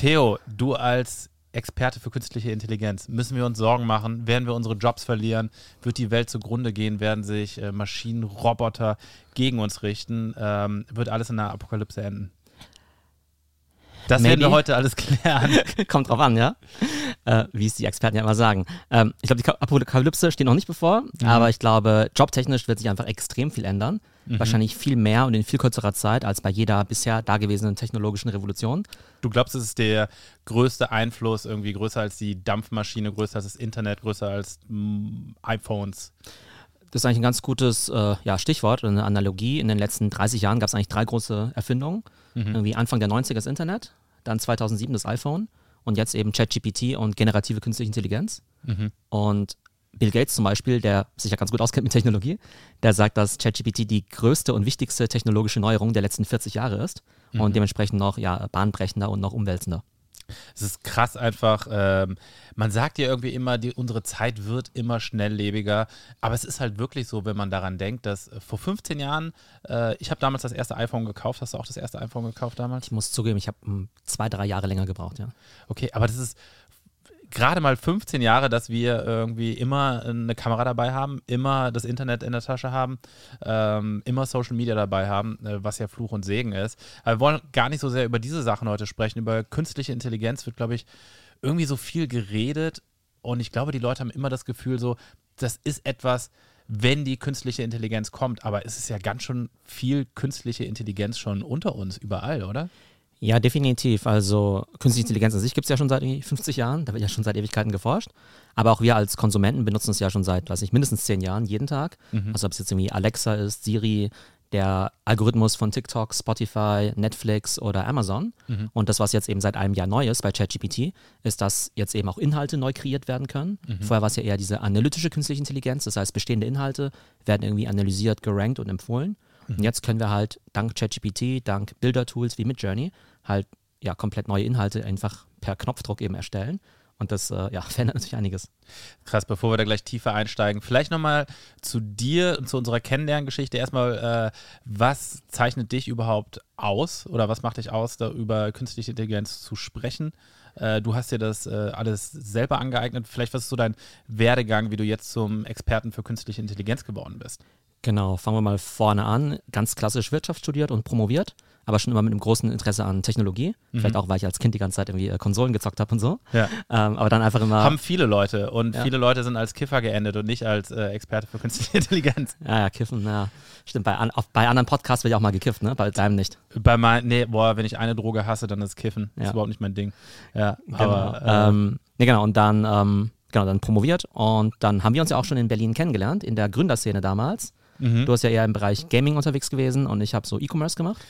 Theo, du als Experte für künstliche Intelligenz, müssen wir uns Sorgen machen? Werden wir unsere Jobs verlieren? Wird die Welt zugrunde gehen? Werden sich äh, Maschinen, Roboter gegen uns richten? Ähm, wird alles in einer Apokalypse enden? Das Maybe. werden wir heute alles klären. Kommt drauf an, ja. Äh, wie es die Experten ja immer sagen. Ähm, ich glaube, die Ka- Apokalypse steht noch nicht bevor, aber ich glaube, jobtechnisch wird sich einfach extrem viel ändern. Wahrscheinlich viel mehr und in viel kürzerer Zeit als bei jeder bisher dagewesenen technologischen Revolution. Du glaubst, es ist der größte Einfluss, irgendwie größer als die Dampfmaschine, größer als das Internet, größer als mm, iPhones? Das ist eigentlich ein ganz gutes äh, ja, Stichwort oder eine Analogie. In den letzten 30 Jahren gab es eigentlich drei große Erfindungen. Irgendwie Anfang der 90er das Internet, dann 2007 das iPhone und jetzt eben ChatGPT und generative künstliche Intelligenz. Und Bill Gates zum Beispiel, der sich ja ganz gut auskennt mit Technologie, der sagt, dass ChatGPT die größte und wichtigste technologische Neuerung der letzten 40 Jahre ist und dementsprechend noch ja, bahnbrechender und noch umwälzender. Es ist krass einfach. Ähm, man sagt ja irgendwie immer, die, unsere Zeit wird immer schnelllebiger. Aber es ist halt wirklich so, wenn man daran denkt, dass äh, vor 15 Jahren, äh, ich habe damals das erste iPhone gekauft. Hast du auch das erste iPhone gekauft damals? Ich muss zugeben, ich habe hm, zwei, drei Jahre länger gebraucht, ja. Okay, aber das ist gerade mal 15 Jahre, dass wir irgendwie immer eine Kamera dabei haben, immer das Internet in der Tasche haben, ähm, immer Social Media dabei haben, äh, was ja Fluch und Segen ist. Aber wir wollen gar nicht so sehr über diese Sachen heute sprechen. Über künstliche Intelligenz wird, glaube ich, irgendwie so viel geredet und ich glaube, die Leute haben immer das Gefühl so, das ist etwas, wenn die künstliche Intelligenz kommt, aber es ist ja ganz schön viel künstliche Intelligenz schon unter uns überall, oder? Ja, definitiv. Also künstliche Intelligenz an sich gibt es ja schon seit irgendwie 50 Jahren, da wird ja schon seit Ewigkeiten geforscht. Aber auch wir als Konsumenten benutzen es ja schon seit, weiß ich, mindestens 10 Jahren, jeden Tag. Also ob es jetzt irgendwie Alexa ist, Siri, der Algorithmus von TikTok, Spotify, Netflix oder Amazon. Und das, was jetzt eben seit einem Jahr neu ist bei ChatGPT, ist, dass jetzt eben auch Inhalte neu kreiert werden können. Vorher war es ja eher diese analytische künstliche Intelligenz, das heißt bestehende Inhalte werden irgendwie analysiert, gerankt und empfohlen. Und jetzt können wir halt dank ChatGPT, dank Bildertools wie Midjourney halt ja komplett neue Inhalte einfach per Knopfdruck eben erstellen. Und das äh, ja, verändert natürlich einiges. Krass, bevor wir da gleich tiefer einsteigen, vielleicht nochmal zu dir und zu unserer Kennenlerngeschichte. Erstmal, äh, was zeichnet dich überhaupt aus oder was macht dich aus, da über künstliche Intelligenz zu sprechen? Äh, du hast dir das äh, alles selber angeeignet. Vielleicht, was ist so dein Werdegang, wie du jetzt zum Experten für künstliche Intelligenz geworden bist? Genau, fangen wir mal vorne an. Ganz klassisch Wirtschaft studiert und promoviert, aber schon immer mit einem großen Interesse an Technologie. Vielleicht auch, weil ich als Kind die ganze Zeit irgendwie äh, Konsolen gezockt habe und so. Ja. Ähm, aber dann einfach immer. Haben viele Leute und Ja. viele Leute sind als Kiffer geendet und nicht als äh, Experte für künstliche Intelligenz. ja, ja, kiffen, ja. Stimmt, bei, an, auf, bei anderen Podcasts wird ja auch mal gekifft, ne? Bei deinem nicht. Bei mein, nee, boah, wenn ich eine Droge hasse, dann ist Kiffen. Das Ja. ist überhaupt nicht mein Ding. Ja, Genau. aber äh, ähm, nee, genau, und dann, ähm, genau, dann promoviert und dann haben wir uns ja auch schon in Berlin kennengelernt, in der Gründerszene damals. Mhm. Du hast ja eher im Bereich Gaming unterwegs gewesen und ich habe so E-Commerce gemacht.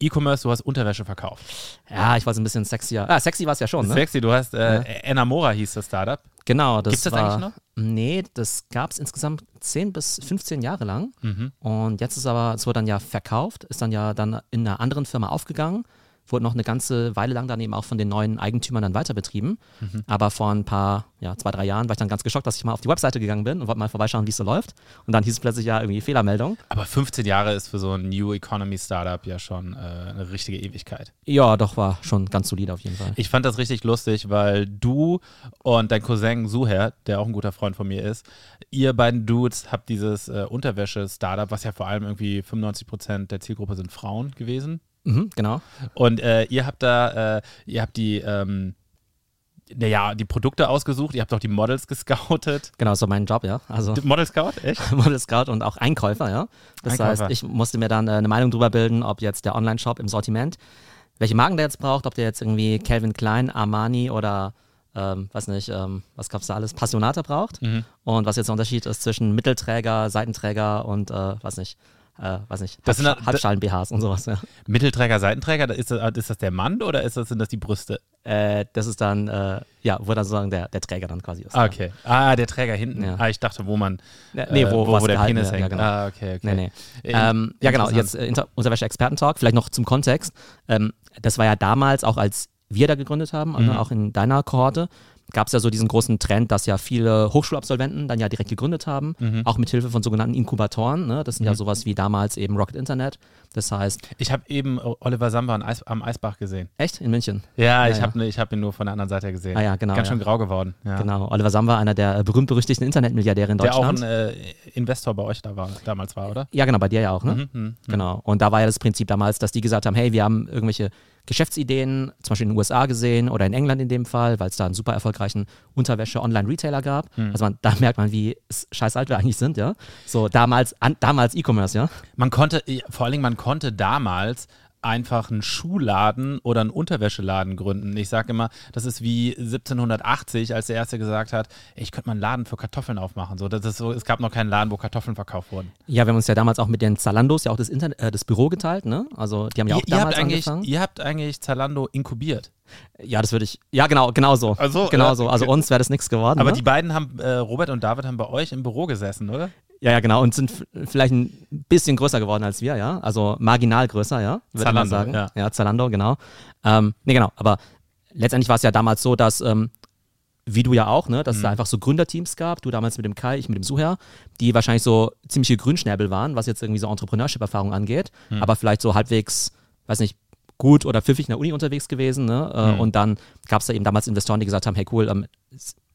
E-Commerce, du hast Unterwäsche verkauft. Ja, ich war so ein bisschen sexier. Ah, sexy war es ja schon, ne? Sexy, du hast äh, Enamora hieß das Startup. Genau, das Gibt's das war, eigentlich noch? Nee, das gab es insgesamt 10 bis 15 Jahre lang. Mhm. Und jetzt ist aber, es wurde dann ja verkauft, ist dann ja dann in einer anderen Firma aufgegangen, wurde noch eine ganze Weile lang dann eben auch von den neuen Eigentümern dann weiter betrieben. Mhm. Aber vor ein paar, ja, zwei, drei Jahren war ich dann ganz geschockt, dass ich mal auf die Webseite gegangen bin und wollte mal vorbeischauen, wie es so läuft. Und dann hieß es plötzlich ja irgendwie Fehlermeldung. Aber 15 Jahre ist für so ein New Economy Startup ja schon äh, eine richtige Ewigkeit. Ja, doch, war schon ganz solide auf jeden Fall. Ich fand das richtig lustig, weil du und dein Cousin Suher, der auch ein guter Freund von mir ist, ihr beiden Dudes habt dieses äh, Unterwäsche-Startup, was ja vor allem irgendwie 95% der Zielgruppe sind Frauen gewesen. Mhm, genau. Und äh, ihr habt da, äh, ihr habt die, ähm, naja, die Produkte ausgesucht, ihr habt auch die Models gescoutet. Genau, so mein Job, ja. Also Model Scout, echt? Model Scout und auch Einkäufer, ja. Das Einkäufer. heißt, ich musste mir dann äh, eine Meinung drüber bilden, ob jetzt der Online-Shop im Sortiment, welche Marken der jetzt braucht, ob der jetzt irgendwie Calvin Klein, Armani oder ähm, weiß nicht, ähm, was gab's da alles, Passionata braucht Mhm. und was jetzt der Unterschied ist zwischen Mittelträger, Seitenträger und äh, was nicht, äh, weiß nicht, Das sind Halbsch- da- Halbschalen-BHs und sowas, ja. Mittelträger, Seitenträger, ist das, ist das der Mann oder ist das, sind das die Brüste? Äh, das ist dann, äh, ja, wo dann sozusagen der, der Träger dann quasi ist. Ah, okay. Ah, der Träger hinten. Ja. Ah, ich dachte, wo man. Ja. Nee, wo, äh, wo, was wo der Penis hängt. Ja, genau. Ah, okay, okay. Nee, nee. Ähm, ja, genau, jetzt äh, Unterwäsche-Experten-Talk, vielleicht noch zum Kontext. Ähm, das war ja damals, auch als wir da gegründet haben, Mhm. also auch in deiner Kohorte, gab es ja so diesen großen Trend, dass ja viele Hochschulabsolventen dann ja direkt gegründet haben, Mhm. auch mit Hilfe von sogenannten Inkubatoren. Ne? Das sind ja sowas wie damals eben Rocket Internet. Das heißt, Ich habe eben Oliver Samba Eis, am Eisbach gesehen. echt in München. Ja, ich ja. habe ich hab ihn nur von der anderen Seite gesehen. Ah ja, genau, Ganz schön ja. grau geworden. Ja. Genau. Oliver Samba, einer der äh, berühmt-berüchtigten Internetmilliardäre in Der auch Deutschland. ein äh, Investor bei euch da war, damals war, oder? ja, genau, bei dir ja auch, ne? Mhm, mhm. Genau. Und da war ja das Prinzip damals, dass die gesagt haben, hey, wir haben irgendwelche Geschäftsideen, zum Beispiel in den USA gesehen oder in England in dem Fall, weil es da einen super erfolgreichen Unterwäsche-Online-Retailer gab. Hm. Also man, da merkt man, wie scheiß alt wir eigentlich sind, ja. So damals, an, damals E-Commerce, ja. Man konnte, vor allen Dingen, man konnte damals einfach einen Schuhladen oder einen Unterwäscheladen gründen. Ich sage immer, das ist wie 1780, als der Erste gesagt hat, ich könnte mal einen Laden für Kartoffeln aufmachen. So, das ist so, es gab noch keinen Laden, wo Kartoffeln verkauft wurden. Ja, wir haben uns ja damals auch mit den Zalandos ja auch das, Internet, äh, das Büro geteilt, ne? Also die haben ja auch ihr, ihr, damals habt eigentlich, angefangen. ihr habt eigentlich Zalando inkubiert. Ja, das würde ich, ja genau, genau so. Ach so, genau ja, so. Also uns wäre das nichts geworden. Aber ne? die beiden haben, äh, Robert und David haben bei euch im Büro gesessen, oder? Ja, ja, genau. Und sind vielleicht ein bisschen größer geworden als wir, ja. Also marginal größer, ja. Würde man Zalando, sagen. ja. ja, Zalando, genau. Ähm, nee, genau. Aber letztendlich war es ja damals so, dass, ähm, wie du ja auch, ne, dass es Mhm. da einfach so Gründerteams gab. Du damals mit dem Kai, ich mit dem Suher, die wahrscheinlich so ziemliche Grünschnäbel waren, was jetzt irgendwie so Entrepreneurship-Erfahrung angeht. Mhm. Aber vielleicht so halbwegs, weiß nicht, gut oder pfiffig in der Uni unterwegs gewesen. Ne? Äh, Mhm. Und dann gab es da eben damals Investoren, die gesagt haben, hey cool, ähm,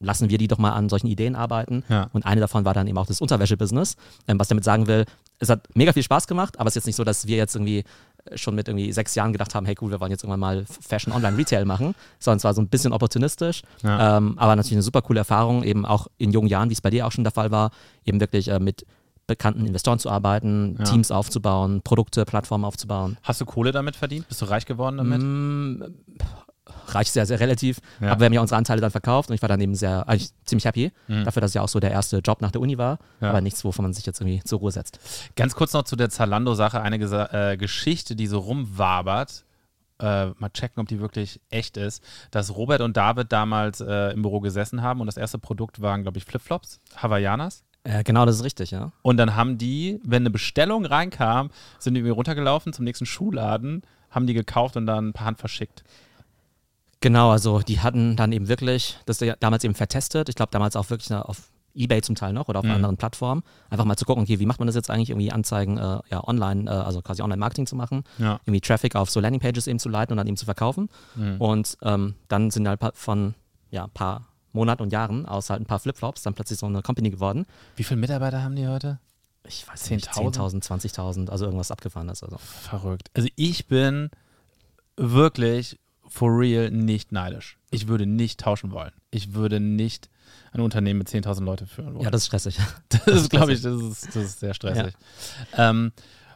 lassen wir die doch mal an solchen Ideen arbeiten. Ja. Und eine davon war dann eben auch das Unterwäsche-Business. Ähm, was damit sagen will, es hat mega viel Spaß gemacht, aber es ist jetzt nicht so, dass wir jetzt irgendwie äh, schon mit irgendwie sechs Jahren gedacht haben, hey cool, wir wollen jetzt irgendwann mal Fashion Online Retail machen, sondern es war so ein bisschen opportunistisch, Ja. ähm, aber natürlich eine super coole Erfahrung, eben auch in jungen Jahren, wie es bei dir auch schon der Fall war, eben wirklich äh, mit bekannten Investoren zu arbeiten, Ja. Teams aufzubauen, Produkte, Plattformen aufzubauen. Hast du Kohle damit verdient? Bist du reich geworden damit? Mm, Reich sehr, sehr relativ. Ja. Aber wir haben ja unsere Anteile dann verkauft und ich war dann eben sehr, eigentlich ziemlich happy Mhm. dafür, dass es ja auch so der erste Job nach der Uni war. Ja. Aber nichts, wovon man sich jetzt irgendwie zur Ruhe setzt. Ganz kurz noch zu der Zalando-Sache. Eine Gesa äh, Geschichte, die so rumwabert. Äh, mal checken, ob die wirklich echt ist. Dass Robert und David damals äh, im Büro gesessen haben und das erste Produkt waren, glaube ich, Flipflops, Hawaiianas. Äh, genau, das ist richtig, ja. Und dann haben die, wenn eine Bestellung reinkam, sind die irgendwie runtergelaufen zum nächsten Schuhladen, haben die gekauft und dann per Hand verschickt. Genau, also die hatten dann eben wirklich, das damals eben vertestet. Ich glaube damals auch wirklich auf Ebay zum Teil noch oder auf Mhm. anderen Plattformen. Einfach mal zu gucken, okay, wie macht man das jetzt eigentlich, irgendwie Anzeigen äh, ja, online, äh, also quasi Online-Marketing zu machen, Ja. irgendwie Traffic auf so Landingpages eben zu leiten und dann eben zu verkaufen. Mhm. Und ähm, dann sind halt von ja, ein paar Monaten und Jahren aus halt ein paar Flipflops dann plötzlich so eine Company geworden. Wie viele Mitarbeiter haben die heute? Ich weiß nicht, 10.000? 10.000, 20.000, also irgendwas abgefahrenes. Also. Verrückt. Also ich bin wirklich for real nicht neidisch. Ich würde nicht tauschen wollen. Ich würde nicht ein Unternehmen mit 10.000 Leute führen wollen. Ja, das ist stressig. das ist, glaube ich, das ist, das ist sehr stressig. Ähm,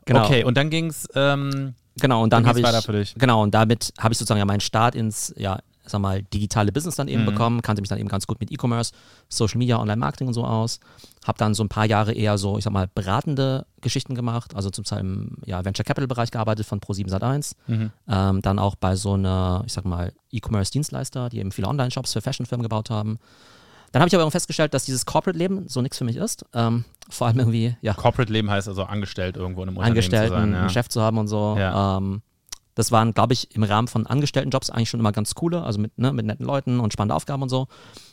Genau. Okay, und dann ging es ähm, Genau, und dann Dann habe ich. weiter für dich. Genau, und damit habe ich sozusagen ja meinen Start ins, ja, sag mal, digitale Business dann eben Mhm. bekommen, kannte mich dann eben ganz gut mit E-Commerce, Social Media, Online-Marketing und so aus. Habe dann so ein paar Jahre eher so, ich sag mal, beratende Geschichten gemacht, also zum Teil im ja, Venture Capital-Bereich gearbeitet von Pro7 Sat1. mhm. Ähm, dann auch bei so einer, ich sag mal, E-Commerce-Dienstleister, die eben viele Online-Shops für Fashion-Firmen gebaut haben. Dann habe ich aber festgestellt, dass dieses Corporate-Leben so nichts für mich ist. Ähm, vor allem irgendwie, ja, Corporate Leben heißt also angestellt irgendwo in einem Unternehmen Angestellten, zu sein. Ja. einen Chef zu haben und so. Ja. Ähm, das waren, glaube ich, im Rahmen von Angestelltenjobs eigentlich schon immer ganz coole, also mit, ne, mit netten Leuten und spannende Aufgaben und so.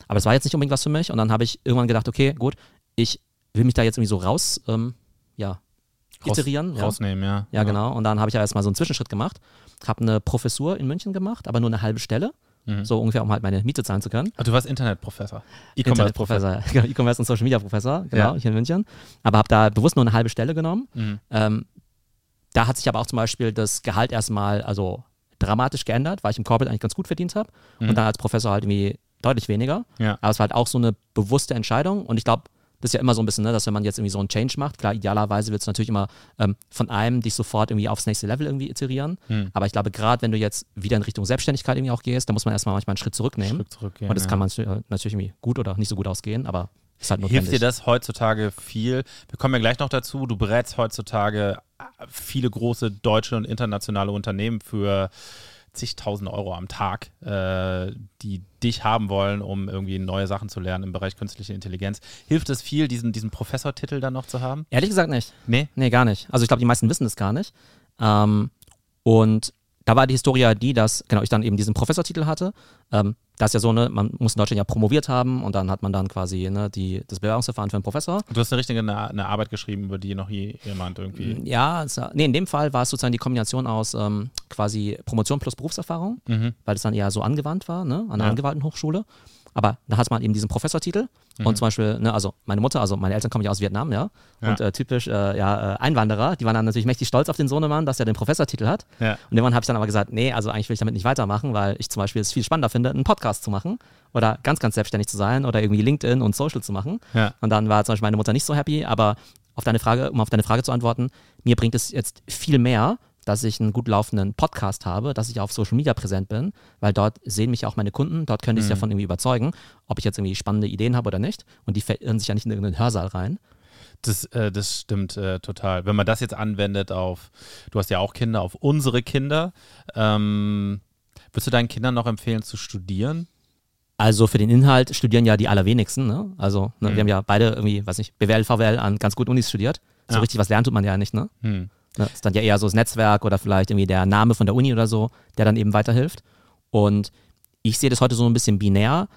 Aber es war jetzt nicht unbedingt was für mich. Und dann habe ich irgendwann gedacht, okay, gut, ich will mich da jetzt irgendwie so raus, ähm, ja, Raus- iterieren. Ja. Rausnehmen, ja. ja, genau. Und dann habe ich ja erstmal so einen Zwischenschritt gemacht, habe eine Professur in München gemacht, aber nur eine halbe Stelle. Mhm. So ungefähr, um halt meine Miete zahlen zu können. Ah, du warst Internetprofessor. E-Commerce-Professor. Internetprofessor, genau, E-Commerce und Social Media Professor, genau, Ja. hier in München. Aber habe da bewusst nur eine halbe Stelle genommen. Mhm. Ähm, da hat sich aber auch zum Beispiel das Gehalt erstmal also dramatisch geändert, weil ich im Corporate eigentlich ganz gut verdient habe Mhm. und dann als Professor halt irgendwie deutlich weniger. Ja. Aber es war halt auch so eine bewusste Entscheidung und ich glaube, das ist ja immer so ein bisschen, ne, dass wenn man jetzt irgendwie so einen Change macht, klar, idealerweise willst du natürlich immer ähm, von einem dich sofort irgendwie aufs nächste Level irgendwie iterieren. Mhm. Aber ich glaube, gerade wenn du jetzt wieder in Richtung Selbstständigkeit irgendwie auch gehst, da muss man erstmal manchmal einen Schritt zurücknehmen. Schritt zurückgehen. und das ja. kann man äh, natürlich irgendwie gut oder nicht so gut ausgehen, aber ist halt notwendig. Hilft dir das heutzutage viel? Wir kommen ja gleich noch dazu. Du berätst heutzutage viele große deutsche und internationale Unternehmen für zigtausend Euro am Tag, äh, die dich haben wollen, um irgendwie neue Sachen zu lernen im Bereich künstliche Intelligenz. Hilft es viel, diesen, diesen Professortitel dann noch zu haben? Ehrlich gesagt nicht. Nee? Nee, gar nicht. Also ich glaube, die meisten wissen das gar nicht. Ähm, und da war die Historie die, dass genau ich dann eben diesen Professortitel hatte. Ähm, das ist ja so, ne, man muss in Deutschland ja promoviert haben und dann hat man dann quasi ne, die, das Bewerbungsverfahren für einen Professor. Du hast eine richtige eine, eine Arbeit geschrieben, über die noch je, jemand irgendwie. Ja, also, nee, in dem Fall war es sozusagen die Kombination aus ähm, quasi Promotion plus Berufserfahrung, mhm. weil es dann eher so angewandt war, ne, an einer ja. angewandten Hochschule. Aber da hat man eben diesen Professortitel. Mhm. Und zum Beispiel, ne, also meine Mutter, also meine Eltern kommen ja aus Vietnam, ja. ja. Und äh, typisch, äh, ja, äh, Einwanderer, die waren dann natürlich mächtig stolz auf den Sohnemann, dass er den Professortitel hat. Ja. Und irgendwann habe ich dann aber gesagt, nee, also eigentlich will ich damit nicht weitermachen, weil ich zum Beispiel es viel spannender finde, einen Podcast zu machen oder ganz, ganz selbstständig zu sein oder irgendwie LinkedIn und Social zu machen. Ja. Und dann war zum Beispiel meine Mutter nicht so happy, aber auf deine Frage, um auf deine Frage zu antworten, mir bringt es jetzt viel mehr, dass ich einen gut laufenden Podcast habe, dass ich auf Social Media präsent bin, weil dort sehen mich auch meine Kunden, dort könnte ich mhm. ja von irgendwie überzeugen, ob ich jetzt irgendwie spannende Ideen habe oder nicht. Und die verirren sich ja nicht in irgendeinen Hörsaal rein. Das, äh, das stimmt äh, total. Wenn man das jetzt anwendet auf, du hast ja auch Kinder, auf unsere Kinder, ähm, würdest du deinen Kindern noch empfehlen zu studieren? Also für den Inhalt studieren ja die allerwenigsten. Ne? Also ne, mhm. wir haben ja beide irgendwie, weiß nicht, BWL, VWL an ganz guten Unis studiert. So ja. richtig was lernt tut man ja nicht. Ne? Mhm. Das ist dann ja eher so das Netzwerk oder vielleicht irgendwie der Name von der Uni oder so, der dann eben weiterhilft. Und ich sehe das heute so ein bisschen binär.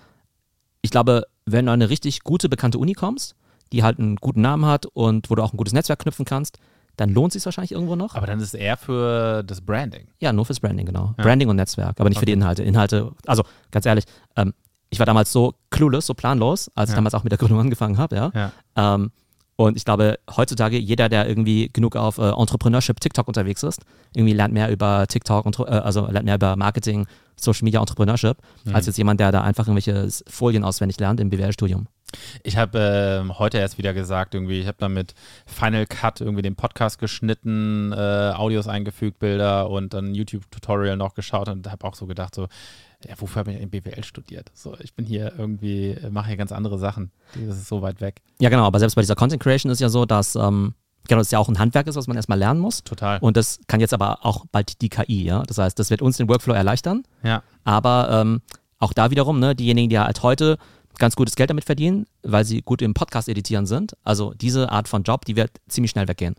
Ich glaube, wenn du an eine richtig gute, bekannte Uni kommst, die halt einen guten Namen hat und wo du auch ein gutes Netzwerk knüpfen kannst, dann lohnt es sich wahrscheinlich irgendwo noch. Aber dann ist es eher für das Branding. Ja, nur fürs Branding, genau. Ja. Branding und Netzwerk, aber nicht okay. für die Inhalte. Inhalte, also ganz ehrlich, ähm, ich war damals so clueless, so planlos, als ja. ich damals auch mit der Gründung angefangen habe, ja. ja. Ähm, und ich glaube, heutzutage jeder, der irgendwie genug auf äh, Entrepreneurship TikTok unterwegs ist, irgendwie lernt mehr über TikTok, und, äh, also lernt mehr über Marketing, Social Media, Entrepreneurship, mhm. als jetzt jemand, der da einfach irgendwelche Folien auswendig lernt im BWL-Studium. Ich habe äh, heute erst wieder gesagt, irgendwie, ich habe dann mit Final Cut irgendwie den Podcast geschnitten, äh, Audios eingefügt, Bilder und dann YouTube-Tutorial noch geschaut und habe auch so gedacht, so, ja, wofür habe ich in BWL studiert? So, ich bin hier irgendwie, mache hier ganz andere Sachen. Das ist so weit weg. Ja, genau, aber selbst bei dieser Content Creation ist ja so, dass ähm, genau, das ja auch ein Handwerk ist, was man erstmal lernen muss. Total. Und das kann jetzt aber auch bald die KI, ja. Das heißt, das wird uns den Workflow erleichtern. Ja. Aber ähm, auch da wiederum, ne, diejenigen, die halt heute ganz gutes Geld damit verdienen, weil sie gut im Podcast editieren sind. Also diese Art von Job, die wird ziemlich schnell weggehen.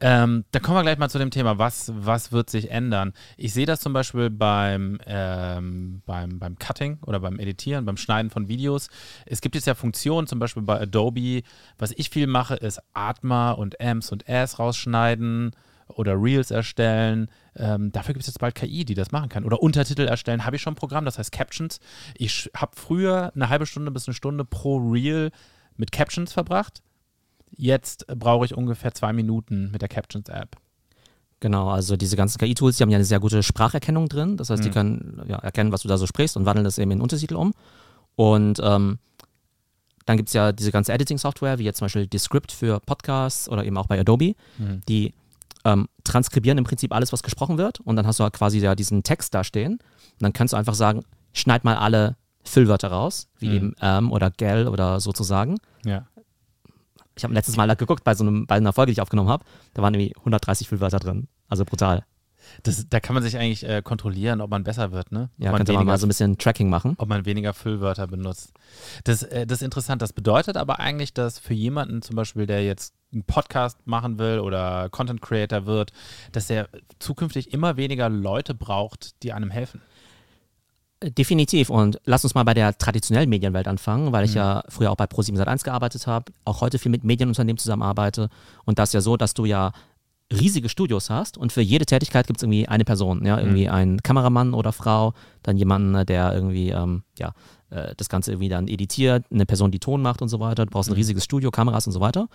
Ähm, da kommen wir gleich mal zu dem Thema, was, was wird sich ändern. Ich sehe das zum Beispiel beim, ähm, beim, beim Cutting oder beim Editieren, beim Schneiden von Videos. Es gibt jetzt ja Funktionen, zum Beispiel bei Adobe. Was ich viel mache, ist Atma und Amps und As rausschneiden oder Reels erstellen. Ähm, dafür gibt es jetzt bald KI, die das machen kann. Oder Untertitel erstellen, habe ich schon ein Programm, das heißt Captions. Ich habe früher eine halbe Stunde bis eine Stunde pro Reel mit Captions verbracht. Jetzt brauche ich ungefähr zwei Minuten mit der Captions-App. Genau, also diese ganzen KI-Tools, die haben ja eine sehr gute Spracherkennung drin. Das heißt, mhm. die können ja, erkennen, was du da so sprichst und wandeln das eben in Untertitel um. Und ähm, dann gibt es ja diese ganze Editing-Software, wie jetzt zum Beispiel Descript für Podcasts oder eben auch bei Adobe, mhm. die ähm, transkribieren im Prinzip alles, was gesprochen wird. Und dann hast du halt quasi ja diesen Text da stehen. Und dann kannst du einfach sagen, schneid mal alle Füllwörter raus, wie mhm. eben ähm oder gel oder sozusagen. Ja ich habe letztes Mal geguckt bei so einem, bei einer Folge, die ich aufgenommen habe, da waren irgendwie 130 Füllwörter drin. Also brutal. Das, da kann man sich eigentlich äh, kontrollieren, ob man besser wird, ne? Ja, könnte man mal so ein bisschen Tracking machen. Ob man weniger Füllwörter benutzt. Das, äh, das ist interessant. Das bedeutet aber eigentlich, dass für jemanden zum Beispiel, der jetzt einen Podcast machen will oder Content Creator wird, dass er zukünftig immer weniger Leute braucht, die einem helfen. Definitiv. Und lass uns mal bei der traditionellen Medienwelt anfangen, weil ich mhm. ja früher auch bei Pro7 Sat1 gearbeitet habe, auch heute viel mit Medienunternehmen zusammenarbeite. Und das ist ja so, dass du ja riesige Studios hast und für jede Tätigkeit gibt es irgendwie eine Person, ja, irgendwie mhm. einen Kameramann oder Frau, dann jemanden, der irgendwie, ähm, ja, äh, das Ganze irgendwie dann editiert, eine Person, die Ton macht und so weiter. Du brauchst ein mhm. riesiges Studio, Kameras und so weiter.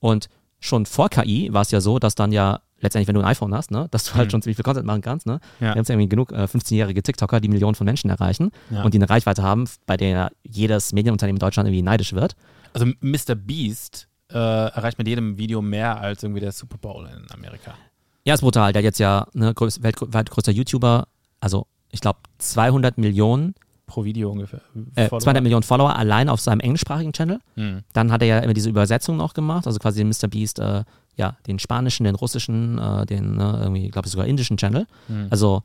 Und schon vor KI war es ja so, dass dann ja letztendlich, wenn du ein iPhone hast, ne, dass du halt mhm. schon ziemlich viel Content machen kannst. Ne? Ja. Wir haben irgendwie genug äh, 15-jährige TikToker, die Millionen von Menschen erreichen ja. und die eine Reichweite haben, bei der jedes Medienunternehmen in Deutschland irgendwie neidisch wird. Also Mr. Beast äh, erreicht mit jedem Video mehr als irgendwie der Super Bowl in Amerika. Ja, ist brutal. Der jetzt ja ne, größ, weltweit größter YouTuber, also ich glaube 200 Millionen pro Video ungefähr. Äh, 200 Millionen Follower allein auf seinem englischsprachigen Channel. Mhm. Dann hat er ja immer diese Übersetzung noch gemacht, also quasi Mr. Beast äh, ja, den spanischen, den russischen, äh, den ne, irgendwie, glaube ich, sogar indischen Channel. Mhm. Also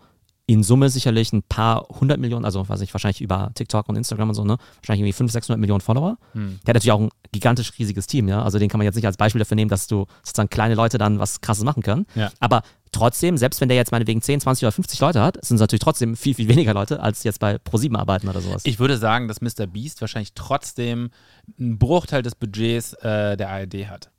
in Summe sicherlich ein paar hundert Millionen, also weiß ich, wahrscheinlich über TikTok und Instagram und so, ne? Wahrscheinlich irgendwie 500, 600 Millionen Follower. Hm. Der hat natürlich auch ein gigantisch riesiges Team, ja. Also den kann man jetzt nicht als Beispiel dafür nehmen, dass du sozusagen kleine Leute dann was krasses machen können. Ja. Aber trotzdem, selbst wenn der jetzt meinetwegen 10, 20 oder 50 Leute hat, sind es natürlich trotzdem viel, viel weniger Leute, als jetzt bei Pro7 arbeiten oder sowas. Ich würde sagen, dass Mr. Beast wahrscheinlich trotzdem einen Bruchteil des Budgets äh, der ARD hat.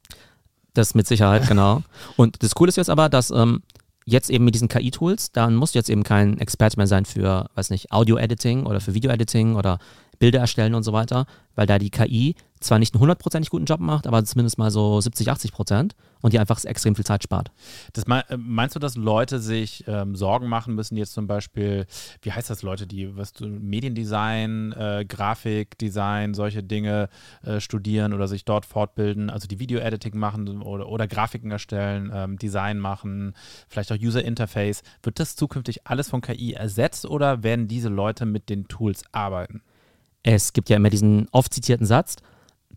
Das mit Sicherheit, genau. Und das Coole ist jetzt aber, dass ähm, jetzt eben mit diesen KI-Tools, dann musst du jetzt eben kein Experte mehr sein für, weiß nicht, Audio-Editing oder für Video-Editing oder Bilder erstellen und so weiter, weil da die KI zwar nicht einen hundertprozentig guten Job macht, aber zumindest mal so 70, 80 Prozent und die einfach extrem viel Zeit spart. Das äh, meinst du, dass Leute sich ähm, Sorgen machen müssen, jetzt zum Beispiel, wie heißt das, Leute, die was du, Mediendesign, äh, Grafikdesign, solche Dinge äh, studieren oder sich dort fortbilden, also die Video-Editing machen oder, oder Grafiken erstellen, ähm, Design machen, vielleicht auch User Interface. Wird das zukünftig alles von KI ersetzt oder werden diese Leute mit den Tools arbeiten? Es gibt ja immer diesen oft zitierten Satz,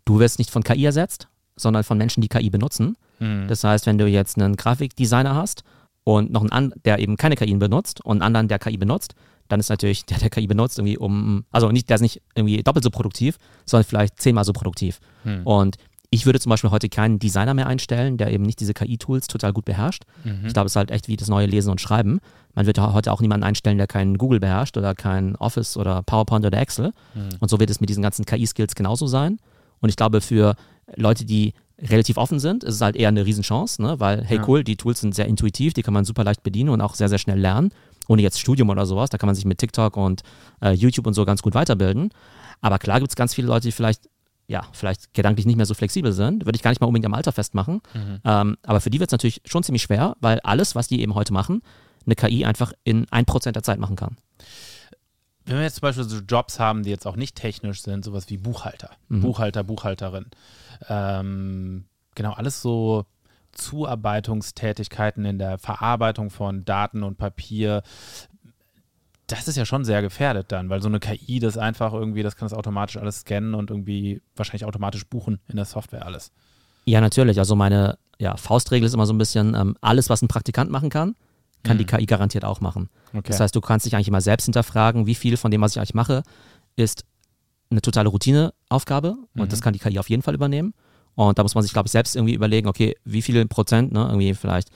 du wirst nicht von KI ersetzt, sondern von Menschen, die KI benutzen. Mhm. Das heißt, wenn du jetzt einen Grafikdesigner hast und noch einen anderen, der eben keine KI benutzt und einen anderen, der KI benutzt, dann ist natürlich der, der KI benutzt, irgendwie um, also nicht, der ist nicht irgendwie doppelt so produktiv, sondern vielleicht zehnmal so produktiv. Mhm. Und ich würde zum Beispiel heute keinen Designer mehr einstellen, der eben nicht diese KI-Tools total gut beherrscht. Mhm. Ich glaube, es ist halt echt wie das neue Lesen und Schreiben. Man wird heute auch niemanden einstellen, der keinen Google beherrscht oder kein Office oder PowerPoint oder Excel. Mhm. Und so wird es mit diesen ganzen KI-Skills genauso sein. Und ich glaube, für Leute, die relativ offen sind, ist es halt eher eine Riesenchance, ne? weil, hey, ja. cool, die Tools sind sehr intuitiv, die kann man super leicht bedienen und auch sehr, sehr schnell lernen. Ohne jetzt Studium oder sowas, da kann man sich mit TikTok und äh, YouTube und so ganz gut weiterbilden. Aber klar gibt es ganz viele Leute, die vielleicht, ja, vielleicht gedanklich nicht mehr so flexibel sind. Würde ich gar nicht mal unbedingt am Alter festmachen. Mhm. Ähm, aber für die wird es natürlich schon ziemlich schwer, weil alles, was die eben heute machen, eine KI einfach in 1% der Zeit machen kann wenn wir jetzt zum Beispiel so Jobs haben, die jetzt auch nicht technisch sind, sowas wie Buchhalter, mhm. Buchhalter, Buchhalterin, ähm, genau, alles so Zuarbeitungstätigkeiten in der Verarbeitung von Daten und Papier, das ist ja schon sehr gefährdet dann, weil so eine KI das einfach irgendwie, das kann das automatisch alles scannen und irgendwie wahrscheinlich automatisch buchen in der Software alles. Ja, natürlich. Also meine ja, Faustregel ist immer so ein bisschen, ähm, alles, was ein Praktikant machen kann, kann mhm. die KI garantiert auch machen. Okay. Das heißt, du kannst dich eigentlich immer selbst hinterfragen, wie viel von dem, was ich eigentlich mache, ist eine totale Routineaufgabe mhm. und das kann die KI auf jeden Fall übernehmen. Und da muss man sich, glaube ich, selbst irgendwie überlegen, okay, wie viele Prozent, ne, irgendwie vielleicht,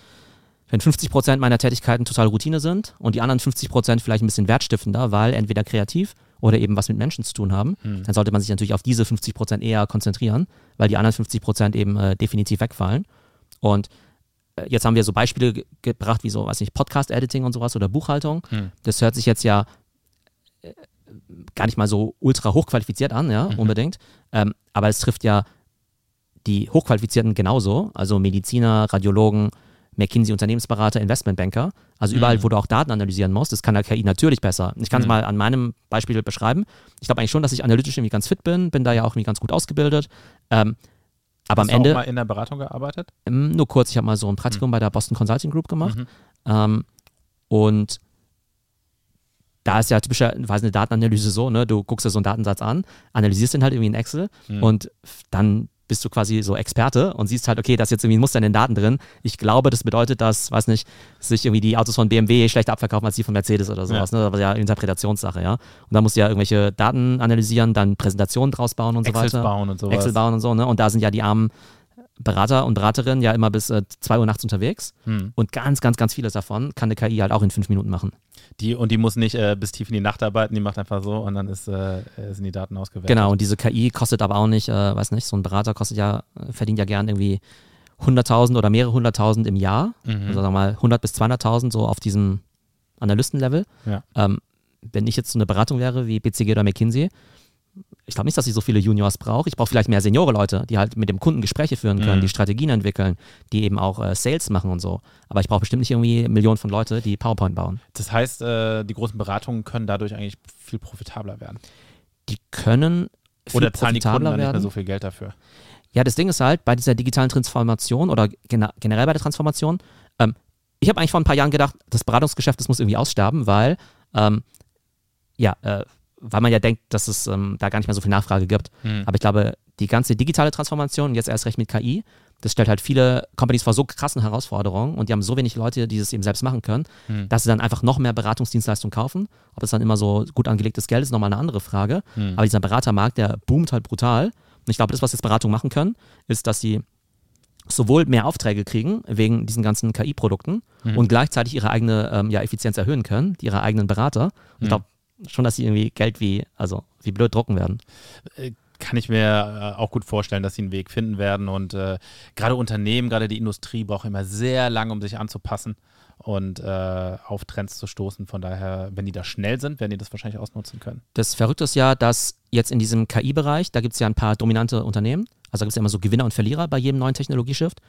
wenn 50 Prozent meiner Tätigkeiten total Routine sind und die anderen 50 Prozent vielleicht ein bisschen wertstiftender, weil entweder kreativ oder eben was mit Menschen zu tun haben, mhm. dann sollte man sich natürlich auf diese 50 Prozent eher konzentrieren, weil die anderen 50 Prozent eben äh, definitiv wegfallen. Und jetzt haben wir so Beispiele ge gebracht, wie so, weiß nicht, Podcast-Editing und sowas oder Buchhaltung. Hm. Das hört sich jetzt ja äh, gar nicht mal so ultra hochqualifiziert an, ja, mhm. unbedingt. Ähm, aber es trifft ja die Hochqualifizierten genauso, also Mediziner, Radiologen, McKinsey Unternehmensberater, Investmentbanker. Also überall, mhm. wo du auch Daten analysieren musst, das kann der KI natürlich besser. Ich kann es mhm. mal an meinem Beispiel beschreiben. Ich glaube eigentlich schon, dass ich analytisch irgendwie ganz fit bin, bin da ja auch irgendwie ganz gut ausgebildet. Ähm, aber Hast am Ende. Hast du mal in der Beratung gearbeitet? Ähm, nur kurz, ich habe mal so ein Praktikum mhm. bei der Boston Consulting Group gemacht. Mhm. Ähm, und da ist ja typischerweise eine Datenanalyse so, ne? Du guckst dir so einen Datensatz an, analysierst den halt irgendwie in Excel mhm. und dann bist du quasi so Experte und siehst halt, okay, da ist jetzt irgendwie ein Muster in den Daten drin. Ich glaube, das bedeutet, dass, weiß nicht, sich irgendwie die Autos von BMW schlechter abverkaufen als die von Mercedes oder sowas. Ja. Ne? Das ist ja Interpretationssache, ja. Und da musst du ja irgendwelche Daten analysieren, dann Präsentationen draus bauen und Excel so weiter. bauen und sowas. Excel bauen und so, ne? Und da sind ja die armen Berater und Beraterinnen ja immer bis äh, 2 Uhr nachts unterwegs. Hm. Und ganz, ganz, ganz vieles davon kann eine KI halt auch in fünf Minuten machen. Die, und die muss nicht äh, bis tief in die Nacht arbeiten, die macht einfach so und dann ist, äh, sind die Daten ausgewertet. Genau, und diese KI kostet aber auch nicht, äh, weiß nicht, so ein Berater kostet ja, äh, verdient ja gern irgendwie 100.000 oder mehrere hunderttausend im Jahr. Mhm. Also sagen wir mal 100 bis 200.000 so auf diesem Analystenlevel. Ja. Ähm, wenn ich jetzt so eine Beratung wäre wie BCG oder McKinsey, ich glaube nicht, dass ich so viele Juniors brauche. Ich brauche vielleicht mehr Seniore-Leute, die halt mit dem Kunden Gespräche führen können, mhm. die Strategien entwickeln, die eben auch äh, Sales machen und so. Aber ich brauche bestimmt nicht irgendwie Millionen von Leute, die PowerPoint bauen. Das heißt, äh, die großen Beratungen können dadurch eigentlich viel profitabler werden. Die können viel oder zahlen die Kunden dann nicht mehr so viel Geld dafür. Ja, das Ding ist halt bei dieser digitalen Transformation oder generell bei der Transformation. Ähm, ich habe eigentlich vor ein paar Jahren gedacht, das Beratungsgeschäft, das muss irgendwie aussterben, weil ähm, ja, äh, weil man ja denkt, dass es ähm, da gar nicht mehr so viel Nachfrage gibt. Mhm. Aber ich glaube, die ganze digitale Transformation, jetzt erst recht mit KI, das stellt halt viele Companies vor so krassen Herausforderungen und die haben so wenig Leute, die es eben selbst machen können, hm. dass sie dann einfach noch mehr Beratungsdienstleistungen kaufen. Ob es dann immer so gut angelegtes Geld ist, nochmal eine andere Frage. Hm. Aber dieser Beratermarkt, der boomt halt brutal. Und ich glaube, das, was jetzt Beratung machen können, ist, dass sie sowohl mehr Aufträge kriegen wegen diesen ganzen KI-Produkten mhm. und gleichzeitig ihre eigene ähm, ja, Effizienz erhöhen können, ihre eigenen Berater. Mhm. Ich glaube schon, dass sie irgendwie Geld wie, also wie blöd drucken werden. Äh, kann ich mir äh, auch gut vorstellen, dass sie einen Weg finden werden. Und äh, gerade Unternehmen, gerade die Industrie braucht immer sehr lange, um sich anzupassen und äh, auf Trends zu stoßen. Von daher, wenn die da schnell sind, werden die das wahrscheinlich ausnutzen können. Das Verrückte ist ja, dass jetzt in diesem KI-Bereich, da gibt es ja ein paar dominante Unternehmen. Also da gibt es ja immer so Gewinner und Verlierer bei jedem neuen Technologieshift.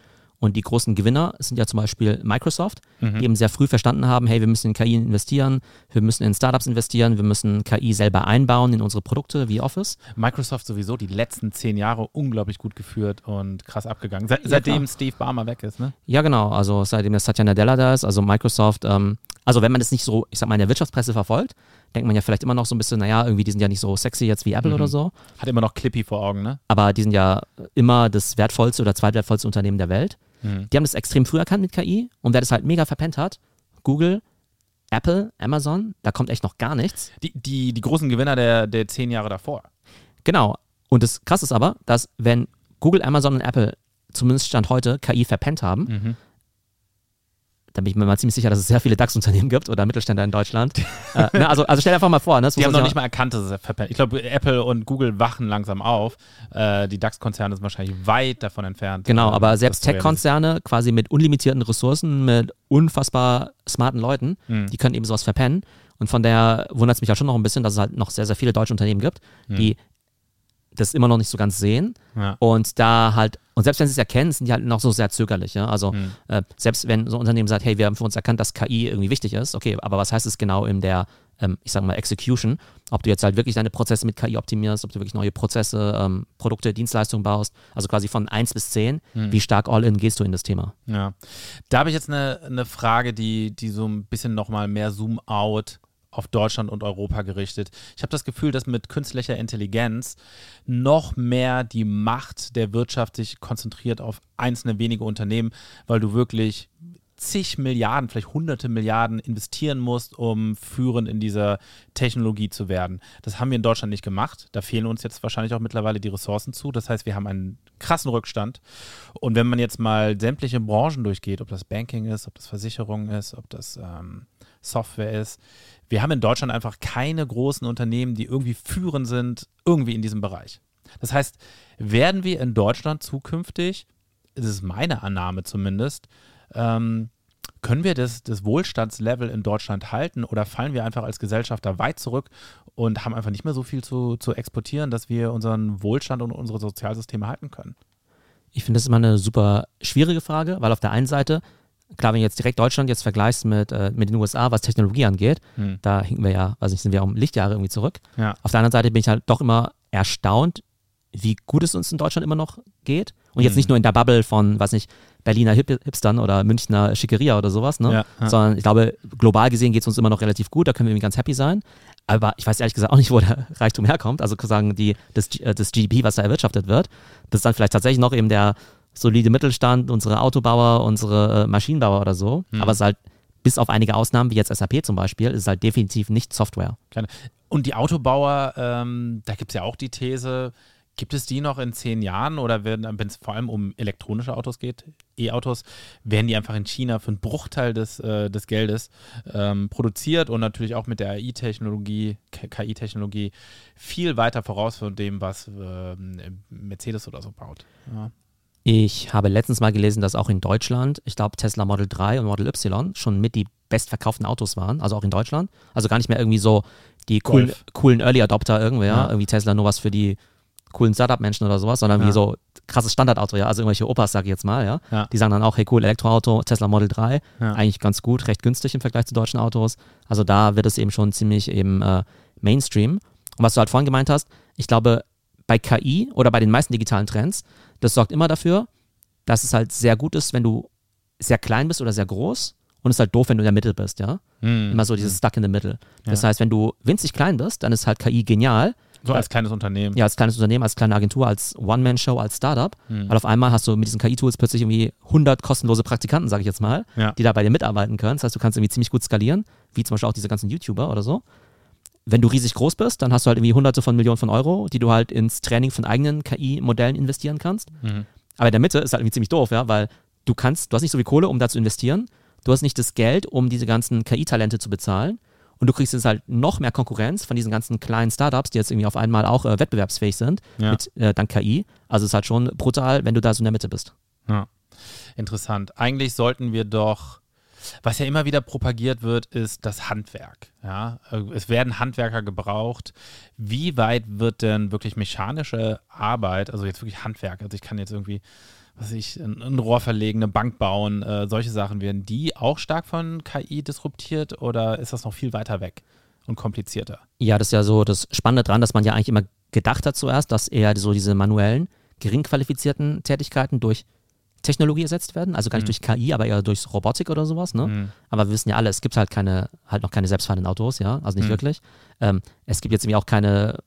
Und die großen Gewinner sind ja zum Beispiel Microsoft, mhm. die eben sehr früh verstanden haben, hey, wir müssen in KI investieren, wir müssen in Startups investieren, wir müssen KI selber einbauen in unsere Produkte wie Office. Microsoft sowieso die letzten zehn Jahre unglaublich gut geführt und krass abgegangen. Se ja, seitdem klar. Steve Barmer weg ist, ne? Ja, genau. Also seitdem der Satya Nadella da ist, also Microsoft, ähm, also wenn man das nicht so, ich sag mal, in der Wirtschaftspresse verfolgt, denkt man ja vielleicht immer noch so ein bisschen, naja, irgendwie, die sind ja nicht so sexy jetzt wie Apple mhm. oder so. Hat immer noch Clippy vor Augen, ne? Aber die sind ja immer das wertvollste oder zweitwertvollste Unternehmen der Welt. Mhm. Die haben das extrem früh erkannt mit KI und wer das halt mega verpennt hat, Google, Apple, Amazon, da kommt echt noch gar nichts. Die, die, die großen Gewinner der, der zehn Jahre davor. Genau. Und das Krasse ist aber, dass wenn Google, Amazon und Apple zumindest Stand heute KI verpennt haben, mhm da bin ich mir mal ziemlich sicher, dass es sehr viele DAX-Unternehmen gibt oder Mittelständler in Deutschland. äh, ne, also, also stell dir einfach mal vor. Ne, die haben noch nicht mal erkannt, dass es verpennt. Ich glaube, Apple und Google wachen langsam auf. Äh, die DAX-Konzerne sind wahrscheinlich weit davon entfernt. Genau, äh, aber selbst Tech-Konzerne quasi mit unlimitierten Ressourcen, mit unfassbar smarten Leuten, mhm. die können eben sowas verpennen. Und von daher wundert es mich auch schon noch ein bisschen, dass es halt noch sehr, sehr viele deutsche Unternehmen gibt, mhm. die das immer noch nicht so ganz sehen. Ja. Und da halt, und selbst wenn sie es erkennen, sind die halt noch so sehr zögerlich. Ja? Also mhm. äh, selbst wenn so ein Unternehmen sagt, hey, wir haben für uns erkannt, dass KI irgendwie wichtig ist, okay, aber was heißt es genau in der, ähm, ich sag mal, Execution? Ob du jetzt halt wirklich deine Prozesse mit KI optimierst, ob du wirklich neue Prozesse, ähm, Produkte, Dienstleistungen baust, also quasi von 1 bis 10, mhm. wie stark all in gehst du in das Thema? Ja, da habe ich jetzt eine, eine Frage, die, die so ein bisschen nochmal mehr Zoom-out auf Deutschland und Europa gerichtet. Ich habe das Gefühl, dass mit künstlicher Intelligenz noch mehr die Macht der Wirtschaft sich konzentriert auf einzelne wenige Unternehmen, weil du wirklich zig Milliarden, vielleicht hunderte Milliarden investieren musst, um führend in dieser Technologie zu werden. Das haben wir in Deutschland nicht gemacht. Da fehlen uns jetzt wahrscheinlich auch mittlerweile die Ressourcen zu. Das heißt, wir haben einen krassen Rückstand. Und wenn man jetzt mal sämtliche Branchen durchgeht, ob das Banking ist, ob das Versicherung ist, ob das ähm, Software ist, wir haben in Deutschland einfach keine großen Unternehmen, die irgendwie führend sind, irgendwie in diesem Bereich. Das heißt, werden wir in Deutschland zukünftig, das ist meine Annahme zumindest, ähm, können wir das, das Wohlstandslevel in Deutschland halten oder fallen wir einfach als Gesellschaft da weit zurück und haben einfach nicht mehr so viel zu, zu exportieren, dass wir unseren Wohlstand und unsere Sozialsysteme halten können? Ich finde, das ist immer eine super schwierige Frage, weil auf der einen Seite klar, wenn du jetzt direkt Deutschland jetzt vergleichst mit, äh, mit den USA, was Technologie angeht, hm. da hinken wir ja, weiß nicht, sind wir um Lichtjahre irgendwie zurück. Ja. Auf der anderen Seite bin ich halt doch immer erstaunt, wie gut es uns in Deutschland immer noch geht. Und jetzt hm. nicht nur in der Bubble von, weiß nicht, Berliner Hip Hipstern oder Münchner Schickeria oder sowas, ne? Ja, ja. sondern ich glaube, global gesehen geht es uns immer noch relativ gut, da können wir irgendwie ganz happy sein. Aber ich weiß ehrlich gesagt auch nicht, wo der Reichtum herkommt. Also sagen die, das, äh, das GDP, was da erwirtschaftet wird, das ist dann vielleicht tatsächlich noch eben der solide Mittelstand, unsere Autobauer, unsere äh, Maschinenbauer oder so. Mhm. Aber es ist halt, bis auf einige Ausnahmen, wie jetzt SAP zum Beispiel, ist es halt definitiv nicht Software. Und die Autobauer, ähm, da gibt es ja auch die These, Gibt es die noch in zehn Jahren oder wenn es vor allem um elektronische Autos geht, E-Autos, werden die einfach in China für einen Bruchteil des, äh, des Geldes ähm, produziert und natürlich auch mit der AI-Technologie, KI-Technologie viel weiter voraus von dem, was äh, Mercedes oder so baut. Ja. Ich habe letztens mal gelesen, dass auch in Deutschland, ich glaube Tesla Model 3 und Model Y schon mit die bestverkauften Autos waren, also auch in Deutschland. Also gar nicht mehr irgendwie so die coolen, coolen Early Adopter irgendwer, ja. irgendwie Tesla nur was für die coolen Startup-Menschen oder sowas, sondern ja. wie so krasses Standardauto, ja, also irgendwelche Opas, sag ich jetzt mal, ja. ja. Die sagen dann auch, hey cool, Elektroauto, Tesla Model 3, ja. eigentlich ganz gut, recht günstig im Vergleich zu deutschen Autos. Also da wird es eben schon ziemlich eben äh, Mainstream. Und was du halt vorhin gemeint hast, ich glaube, bei KI oder bei den meisten digitalen Trends, das sorgt immer dafür, dass es halt sehr gut ist, wenn du sehr klein bist oder sehr groß und es ist halt doof, wenn du in der Mitte bist, ja. Mhm. Immer so dieses hm. Stuck in the Middle. Das ja. heißt, wenn du winzig klein bist, dann ist halt KI genial, So als kleines Unternehmen. Ja, als kleines Unternehmen, als kleine Agentur, als One-Man-Show, als Startup. Mhm. Weil auf einmal hast du mit diesen KI-Tools plötzlich irgendwie 100 kostenlose Praktikanten, sage ich jetzt mal, Ja. die da bei dir mitarbeiten können. Das heißt, du kannst irgendwie ziemlich gut skalieren, wie zum Beispiel auch diese ganzen YouTuber oder so. Wenn du riesig groß bist, dann hast du halt irgendwie hunderte von Millionen von Euro, die du halt ins Training von eigenen KI-Modellen investieren kannst. Mhm. Aber in der Mitte ist halt irgendwie ziemlich doof, ja, weil du kannst, du hast nicht so viel Kohle, um da zu investieren. Du hast nicht das Geld, um diese ganzen KI-Talente zu bezahlen. Und du kriegst jetzt halt noch mehr Konkurrenz von diesen ganzen kleinen Startups, die jetzt irgendwie auf einmal auch äh, wettbewerbsfähig sind, Ja. mit äh, dank KI. Also es ist halt schon brutal, wenn du da so in der Mitte bist. Ja. Interessant. Eigentlich sollten wir doch, was ja immer wieder propagiert wird, ist das Handwerk. Ja? Äh, Es werden Handwerker gebraucht. Wie weit wird denn wirklich mechanische Arbeit, also jetzt wirklich Handwerk, also ich kann jetzt irgendwie, was ich, ein, ein Rohr verlegen, eine Bank bauen, äh, solche Sachen, werden die auch stark von KI disruptiert oder ist das noch viel weiter weg und komplizierter? Ja, das ist ja so das Spannende dran, dass man ja eigentlich immer gedacht hat zuerst, dass eher so diese manuellen, gering qualifizierten Tätigkeiten durch Technologie ersetzt werden, also gar nicht durch KI, aber eher durch Robotik oder sowas, ne? Mhm. Aber wir wissen ja alle, es gibt halt keine, halt noch keine selbstfahrenden Autos, ja, also nicht Mhm. wirklich. Ähm, es gibt jetzt irgendwie auch keine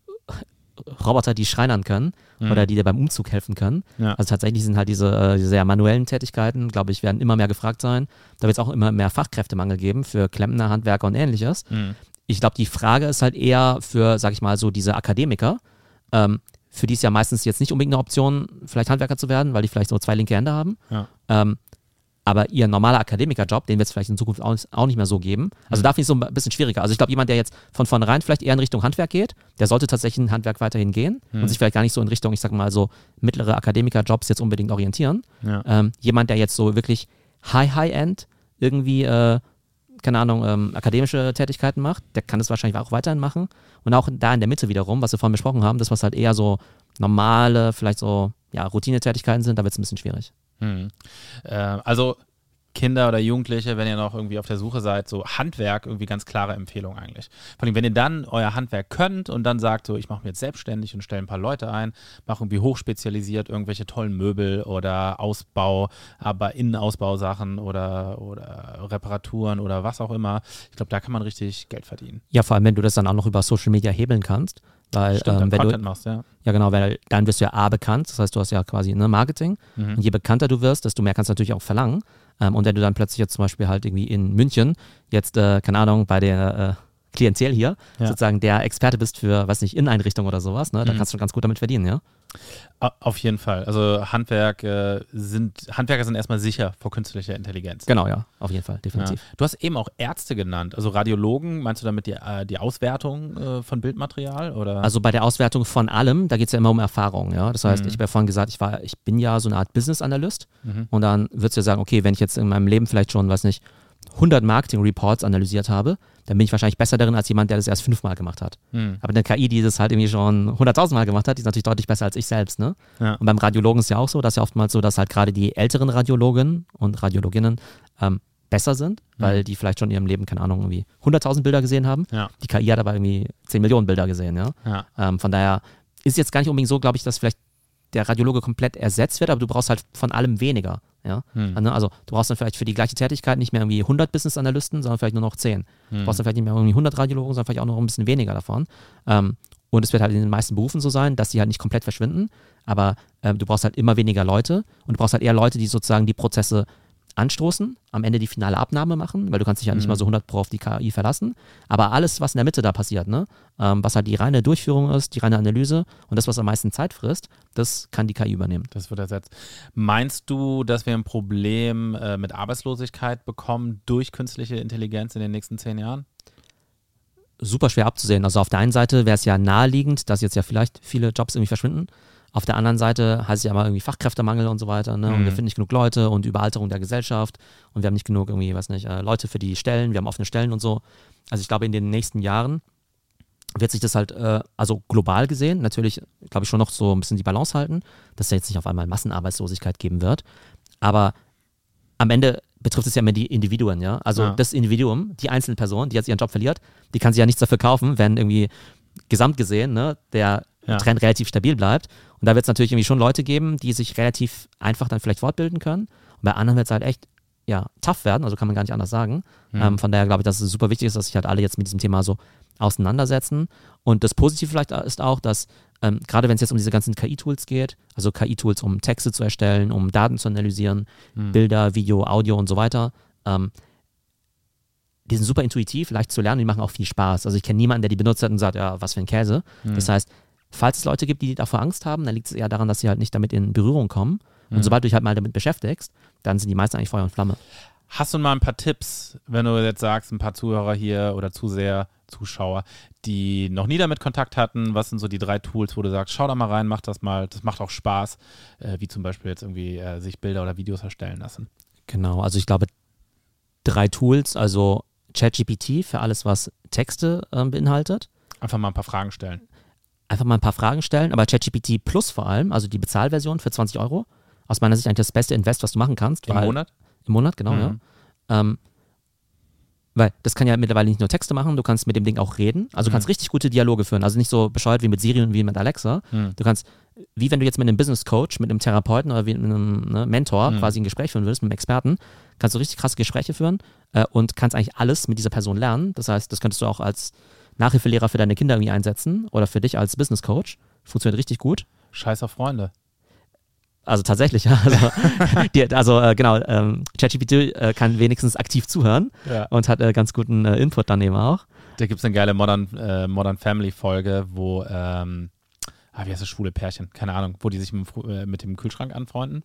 Roboter, die schreinern können Mhm. oder die dir beim Umzug helfen können. Ja. Also tatsächlich sind halt diese, äh, diese sehr manuellen Tätigkeiten, glaube ich, werden immer mehr gefragt sein. Da wird es auch immer mehr Fachkräftemangel geben für Klempner, Handwerker und ähnliches. Mhm. Ich glaube, die Frage ist halt eher für, sag ich mal, so diese Akademiker, ähm, für die ist ja meistens jetzt nicht unbedingt eine Option, vielleicht Handwerker zu werden, weil die vielleicht so zwei linke Hände haben. Ja. Ähm, aber ihr normaler Akademikerjob, den wird es vielleicht in Zukunft auch, nicht mehr so geben. Also da finde ich es so ein bisschen schwieriger. Also ich glaube, jemand, der jetzt von vornherein vielleicht eher in Richtung Handwerk geht, der sollte tatsächlich in Handwerk weiterhin gehen und sich vielleicht gar nicht so in Richtung, ich sag mal so, mittlere Akademikerjobs jetzt unbedingt orientieren. Ja. Ähm, jemand, der jetzt so wirklich High, High-End irgendwie, äh, keine Ahnung, ähm, akademische Tätigkeiten macht, der kann das wahrscheinlich auch weiterhin machen. Und auch da in der Mitte wiederum, was wir vorhin besprochen haben, das, was halt eher so normale, vielleicht so, ja, Routinetätigkeiten sind, da wird es ein bisschen schwierig. Hm. Äh, also Kinder oder Jugendliche, wenn ihr noch irgendwie auf der Suche seid, so Handwerk, irgendwie ganz klare Empfehlung eigentlich. Vor allem, wenn ihr dann euer Handwerk könnt und dann sagt, so ich mache mich jetzt selbstständig und stelle ein paar Leute ein, mache irgendwie hochspezialisiert irgendwelche tollen Möbel oder Ausbau, aber Innenausbausachen oder, oder Reparaturen oder was auch immer. Ich glaube, da kann man richtig Geld verdienen. Ja, vor allem, wenn du das dann auch noch über Social Media hebeln kannst. Weil, Stimmt, ähm, wenn du, Content machst, ja. ja genau, weil dann wirst du ja A bekannt, das heißt, du hast ja quasi ne, Marketing. Mhm. Und je bekannter du wirst, desto mehr kannst du natürlich auch verlangen. Ähm, und wenn du dann plötzlich jetzt zum Beispiel halt irgendwie in München jetzt, äh, keine Ahnung, bei der äh, Klientel hier Ja. sozusagen der Experte bist für, weiß nicht, Inneneinrichtung oder sowas, ne, dann Mhm. kannst du ganz gut damit verdienen, ja. Au- Auf jeden Fall. Also Handwerk äh, sind, Handwerker sind erstmal sicher vor künstlicher Intelligenz. Genau, ja, auf jeden Fall, Ja. definitiv. Du hast eben auch Ärzte genannt, also Radiologen. Meinst du damit die, äh, die Auswertung äh, von Bildmaterial? Oder? Also bei der Auswertung von allem, da geht es ja immer um Erfahrung, ja. Das heißt, Mhm. ich habe ja vorhin gesagt, ich war, ich bin ja so eine Art Business Analyst Mhm. und dann würdest du ja sagen, okay, wenn ich jetzt in meinem Leben vielleicht schon, weiß nicht, 100 Marketing-Reports analysiert habe, dann bin ich wahrscheinlich besser darin als jemand, der das erst fünfmal gemacht hat. Hm. Aber eine KI, die das halt irgendwie schon 100.000 Mal gemacht hat, die ist natürlich deutlich besser als ich selbst, ne? Ja. Und beim Radiologen ist ja auch so, dass ja oftmals so, dass halt gerade die älteren Radiologen und Radiologinnen ähm, besser sind, weil die vielleicht schon in ihrem Leben, keine Ahnung, irgendwie 100.000 Bilder gesehen haben. Ja. Die KI hat aber irgendwie 10 Millionen Bilder gesehen, ja. Ja. Ähm, von daher ist jetzt gar nicht unbedingt so, glaube ich, dass vielleicht der Radiologe komplett ersetzt wird, aber du brauchst halt von allem weniger. Ja? Hm. Also, also du brauchst dann vielleicht für die gleiche Tätigkeit nicht mehr irgendwie 100 Business-Analysten, sondern vielleicht nur noch 10. Du Hm. brauchst dann vielleicht nicht mehr irgendwie 100 Radiologen, sondern vielleicht auch noch ein bisschen weniger davon. Ähm, und es wird halt in den meisten Berufen so sein, dass die halt nicht komplett verschwinden, aber ähm, du brauchst halt immer weniger Leute und du brauchst halt eher Leute, die sozusagen die Prozesse anstoßen, am Ende die finale Abnahme machen, weil du kannst dich ja nicht Mhm. mal so 100 Pro auf die KI verlassen. Aber alles, was in der Mitte da passiert, ne, ähm, was halt die reine Durchführung ist, die reine Analyse und das, was am meisten Zeit frisst, das kann die KI übernehmen. Das wird ersetzt. Meinst du, dass wir ein Problem äh, mit Arbeitslosigkeit bekommen durch künstliche Intelligenz in den nächsten zehn Jahren? super schwer abzusehen. Also auf der einen Seite wäre es ja naheliegend, dass jetzt ja vielleicht viele Jobs irgendwie verschwinden. Auf der anderen Seite heißt es ja immer irgendwie Fachkräftemangel und so weiter. Ne? Und Mhm. wir finden nicht genug Leute und Überalterung der Gesellschaft und wir haben nicht genug irgendwie, weiß nicht, äh, Leute für die Stellen, wir haben offene Stellen und so. Also ich glaube, in den nächsten Jahren wird sich das halt, äh, also global gesehen, natürlich, glaube ich, schon noch so ein bisschen die Balance halten, dass es ja jetzt nicht auf einmal Massenarbeitslosigkeit geben wird. Aber am Ende betrifft es ja immer die Individuen, ja. Also Ja. das Individuum, die einzelne Person, die jetzt ihren Job verliert, die kann sich ja nichts dafür kaufen, wenn irgendwie gesamt gesehen, ne, der Ja. Trend relativ stabil bleibt. Und da wird es natürlich irgendwie schon Leute geben, die sich relativ einfach dann vielleicht fortbilden können. Und bei anderen wird es halt echt ja, tough werden, also kann man gar nicht anders sagen. Mhm. Ähm, von daher glaube ich, dass es super wichtig ist, dass sich halt alle jetzt mit diesem Thema so auseinandersetzen. Und das Positive vielleicht ist auch, dass ähm, gerade wenn es jetzt um diese ganzen KI-Tools geht, also KI-Tools, um Texte zu erstellen, um Daten zu analysieren, Mhm. Bilder, Video, Audio und so weiter, ähm, die sind super intuitiv, leicht zu lernen, die machen auch viel Spaß. Also ich kenne niemanden, der die benutzt hat und sagt, ja, was für ein Käse. Mhm. Das heißt, falls es Leute gibt, die davor Angst haben, dann liegt es eher daran, dass sie halt nicht damit in Berührung kommen. Und Mhm. sobald du dich halt mal damit beschäftigst, dann sind die meisten eigentlich Feuer und Flamme. Hast du mal ein paar Tipps, wenn du jetzt sagst, ein paar Zuhörer hier oder Zuseher, Zuschauer, die noch nie damit Kontakt hatten? Was sind so die drei Tools, wo du sagst, schau da mal rein, mach das mal, das macht auch Spaß, äh, wie zum Beispiel jetzt irgendwie äh, sich Bilder oder Videos erstellen lassen? Genau, also ich glaube, drei Tools, also ChatGPT für alles, was Texte ähm, beinhaltet. Einfach mal ein paar Fragen stellen. Einfach mal ein paar Fragen stellen, aber ChatGPT Plus vor allem, also die Bezahlversion für 20 Euro, aus meiner Sicht eigentlich das beste Invest, was du machen kannst. Im weil- Monat? Im Monat, genau, Mhm. ja. Ähm, weil das kann ja mittlerweile nicht nur Texte machen, du kannst mit dem Ding auch reden. Also du Mhm. kannst richtig gute Dialoge führen. Also nicht so bescheuert wie mit Siri und wie mit Alexa. Mhm. Du kannst, wie wenn du jetzt mit einem Business Coach, mit einem Therapeuten oder wie mit einem ne, Mentor Mhm. quasi ein Gespräch führen würdest, mit einem Experten, kannst du richtig krasse Gespräche führen äh, und kannst eigentlich alles mit dieser Person lernen. Das heißt, das könntest du auch als Nachhilfelehrer für deine Kinder irgendwie einsetzen oder für dich als Business Coach. Funktioniert richtig gut. Scheiß auf Freunde. Also tatsächlich, ja. Also, die, also äh, genau, ähm, ChatGPT äh, kann wenigstens aktiv zuhören Ja. und hat äh, ganz guten äh, Input dann eben auch. Da gibt es eine geile Modern, äh, Modern Family Folge, wo, ähm, ah, wie heißt das, schwule Pärchen? Keine Ahnung, wo die sich mit, äh, mit dem Kühlschrank anfreunden,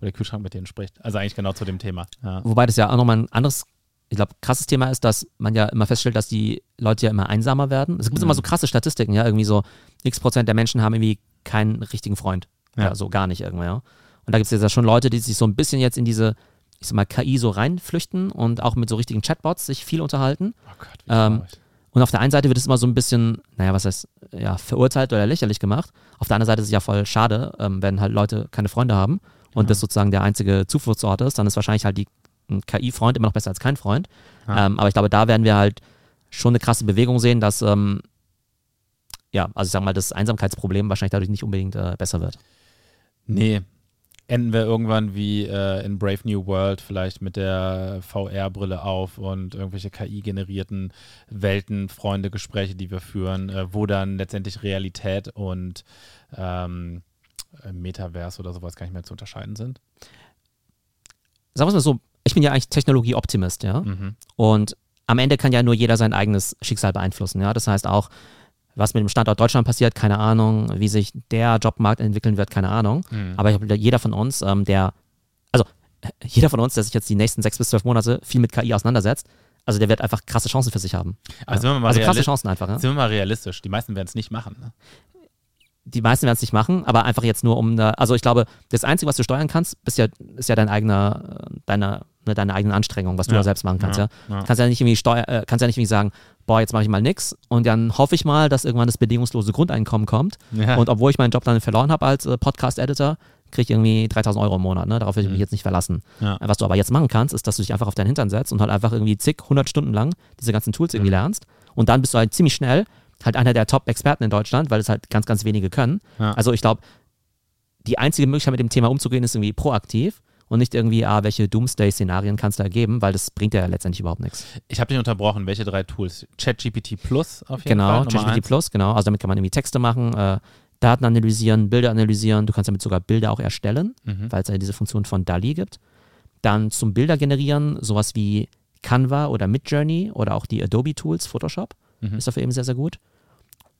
wo der Kühlschrank mit denen spricht. Also eigentlich genau zu dem Thema. Ja. Wobei das ja auch nochmal ein anderes, ich glaube, krasses Thema ist, dass man ja immer feststellt, dass die Leute ja immer einsamer werden. Es gibt Mhm. immer so krasse Statistiken, ja, irgendwie so x Prozent der Menschen haben irgendwie keinen richtigen Freund. Ja, Ja. so gar nicht irgendwie, ja. Und da gibt es jetzt ja schon Leute, die sich so ein bisschen jetzt in diese, ich sag mal, KI so reinflüchten und auch mit so richtigen Chatbots sich viel unterhalten. Oh Gott, wie Ähm. Und auf der einen Seite wird es immer so ein bisschen, naja, was heißt, ja, verurteilt oder lächerlich gemacht. Auf der anderen Seite ist es ja voll schade, ähm, wenn halt Leute keine Freunde haben und Ja. das sozusagen der einzige Zufluchtsort ist, dann ist wahrscheinlich halt die ein KI-Freund immer noch besser als kein Freund. Ja. Ähm, aber ich glaube, da werden wir halt schon eine krasse Bewegung sehen, dass, ähm, ja, also ich sag mal, das Einsamkeitsproblem wahrscheinlich dadurch nicht unbedingt äh, besser wird. Nee. Enden wir irgendwann wie äh, in Brave New World, vielleicht mit der VR-Brille auf und irgendwelche KI-generierten Welten, Freunde, Gespräche, die wir führen, äh, wo dann letztendlich Realität und ähm, äh, Metaverse oder sowas gar nicht mehr zu unterscheiden sind. Sagen wir es mal so, ich bin ja eigentlich Technologie-Optimist, ja. Mhm. Und am Ende kann ja nur jeder sein eigenes Schicksal beeinflussen. Ja? Das heißt auch, was mit dem Standort Deutschland passiert, keine Ahnung, wie sich der Jobmarkt entwickeln wird, keine Ahnung. Mhm. Aber ich glaube, jeder von uns, ähm, der, also jeder von uns, der sich jetzt die nächsten sechs bis zwölf Monate viel mit KI auseinandersetzt, also der wird einfach krasse Chancen für sich haben. Also, sind wir mal also krasse Chancen einfach. Ja? Sind wir mal realistisch, die meisten werden es nicht machen. Ne? Die meisten werden es nicht machen, aber einfach jetzt nur um, da, also ich glaube, das Einzige, was du steuern kannst, ist ja, ist ja dein eigener, äh, deine, ne, deine eigene Anstrengung, was du Ja. ja selbst machen kannst. Ja. Ja. Kannst ja nicht irgendwie steuer, äh, kannst ja nicht irgendwie sagen, boah, jetzt mache ich mal nix und dann hoffe ich mal, dass irgendwann das bedingungslose Grundeinkommen kommt. Ja. Und obwohl ich meinen Job dann verloren habe als äh, Podcast-Editor, kriege ich irgendwie 3000 Euro im Monat. Ne? Darauf will ich mich Mhm. jetzt nicht verlassen. Ja. Was du aber jetzt machen kannst, ist, dass du dich einfach auf deinen Hintern setzt und halt einfach irgendwie zig, 100 Stunden lang diese ganzen Tools irgendwie Mhm. lernst. Und dann bist du halt ziemlich schnell halt einer der Top-Experten in Deutschland, weil es halt ganz, ganz wenige können. Ja. Also ich glaube, die einzige Möglichkeit mit dem Thema umzugehen, ist irgendwie proaktiv und nicht irgendwie, ah, welche Doomsday-Szenarien kannst du da geben, weil das bringt ja letztendlich überhaupt nichts. Ich habe dich unterbrochen. Welche drei Tools? ChatGPT Plus auf jeden Genau, Fall. Nummer ChatGPT. Plus, genau. Also damit kann man irgendwie Texte machen, äh, Daten analysieren, Bilder analysieren. Du kannst damit sogar Bilder auch erstellen, Mhm. weil es ja diese Funktion von DALI gibt. Dann zum Bilder generieren, sowas wie Canva oder Midjourney oder auch die Adobe Tools, Photoshop Mhm. ist dafür eben sehr, sehr gut.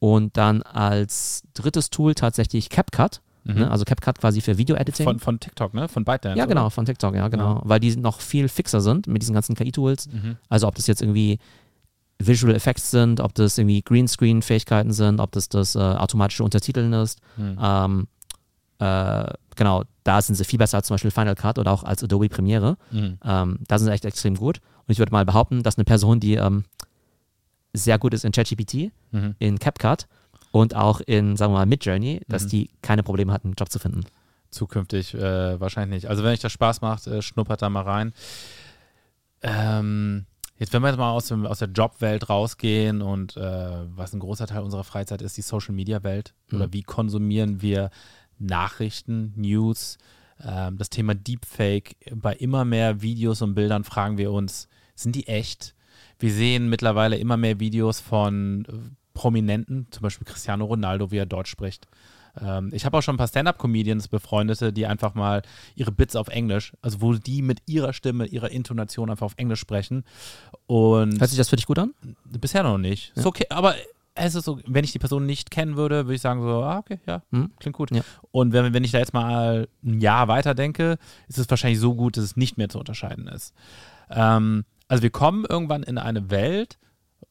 Und dann als drittes Tool tatsächlich CapCut, Mhm. ne? also CapCut quasi für Video-Editing. Von, von TikTok, ne? Von ByteDance. ja, oder? genau, von TikTok, ja, genau. Weil die noch viel fixer sind mit diesen ganzen KI-Tools. Mhm. Also ob das jetzt irgendwie Visual Effects sind, ob das irgendwie Greenscreen-Fähigkeiten sind, ob das das äh, automatische Untertiteln ist. Mhm. Ähm, äh, genau, da sind sie viel besser als zum Beispiel Final Cut oder auch als Adobe Premiere. Mhm. Ähm, da sind sie echt extrem gut. Und ich würde mal behaupten, dass eine Person, die ähm, sehr gut ist in ChatGPT, Mhm. in CapCut und auch in, sagen wir mal, Midjourney, dass Mhm. die keine Probleme hatten, einen Job zu finden. Zukünftig äh, wahrscheinlich nicht. Also wenn euch das Spaß macht, äh, schnuppert da mal rein. Ähm, jetzt, wenn wir jetzt mal aus, dem, aus der Jobwelt rausgehen und äh, was ein großer Teil unserer Freizeit ist, die Social Media Welt. Mhm. Oder wie konsumieren wir Nachrichten, News? Ähm, das Thema Deepfake, bei immer mehr Videos und Bildern fragen wir uns, sind die echt? Wir sehen mittlerweile immer mehr Videos von äh, Prominenten, zum Beispiel Cristiano Ronaldo, wie er Deutsch spricht. Ähm, ich habe auch schon ein paar Stand-up-Comedians befreundete, die einfach mal ihre Bits auf Englisch, also wo die mit ihrer Stimme, ihrer Intonation einfach auf Englisch sprechen. Und Hört sich das für dich gut an? bisher noch nicht. Ist okay, aber es ist so, wenn ich die Person nicht kennen würde, würde ich sagen so, ah, okay, ja, Hm? klingt gut. Ja. Und wenn, wenn ich da jetzt mal ein Jahr weiter denke, ist es wahrscheinlich so gut, dass es nicht mehr zu unterscheiden ist. Ähm, also wir kommen irgendwann in eine Welt,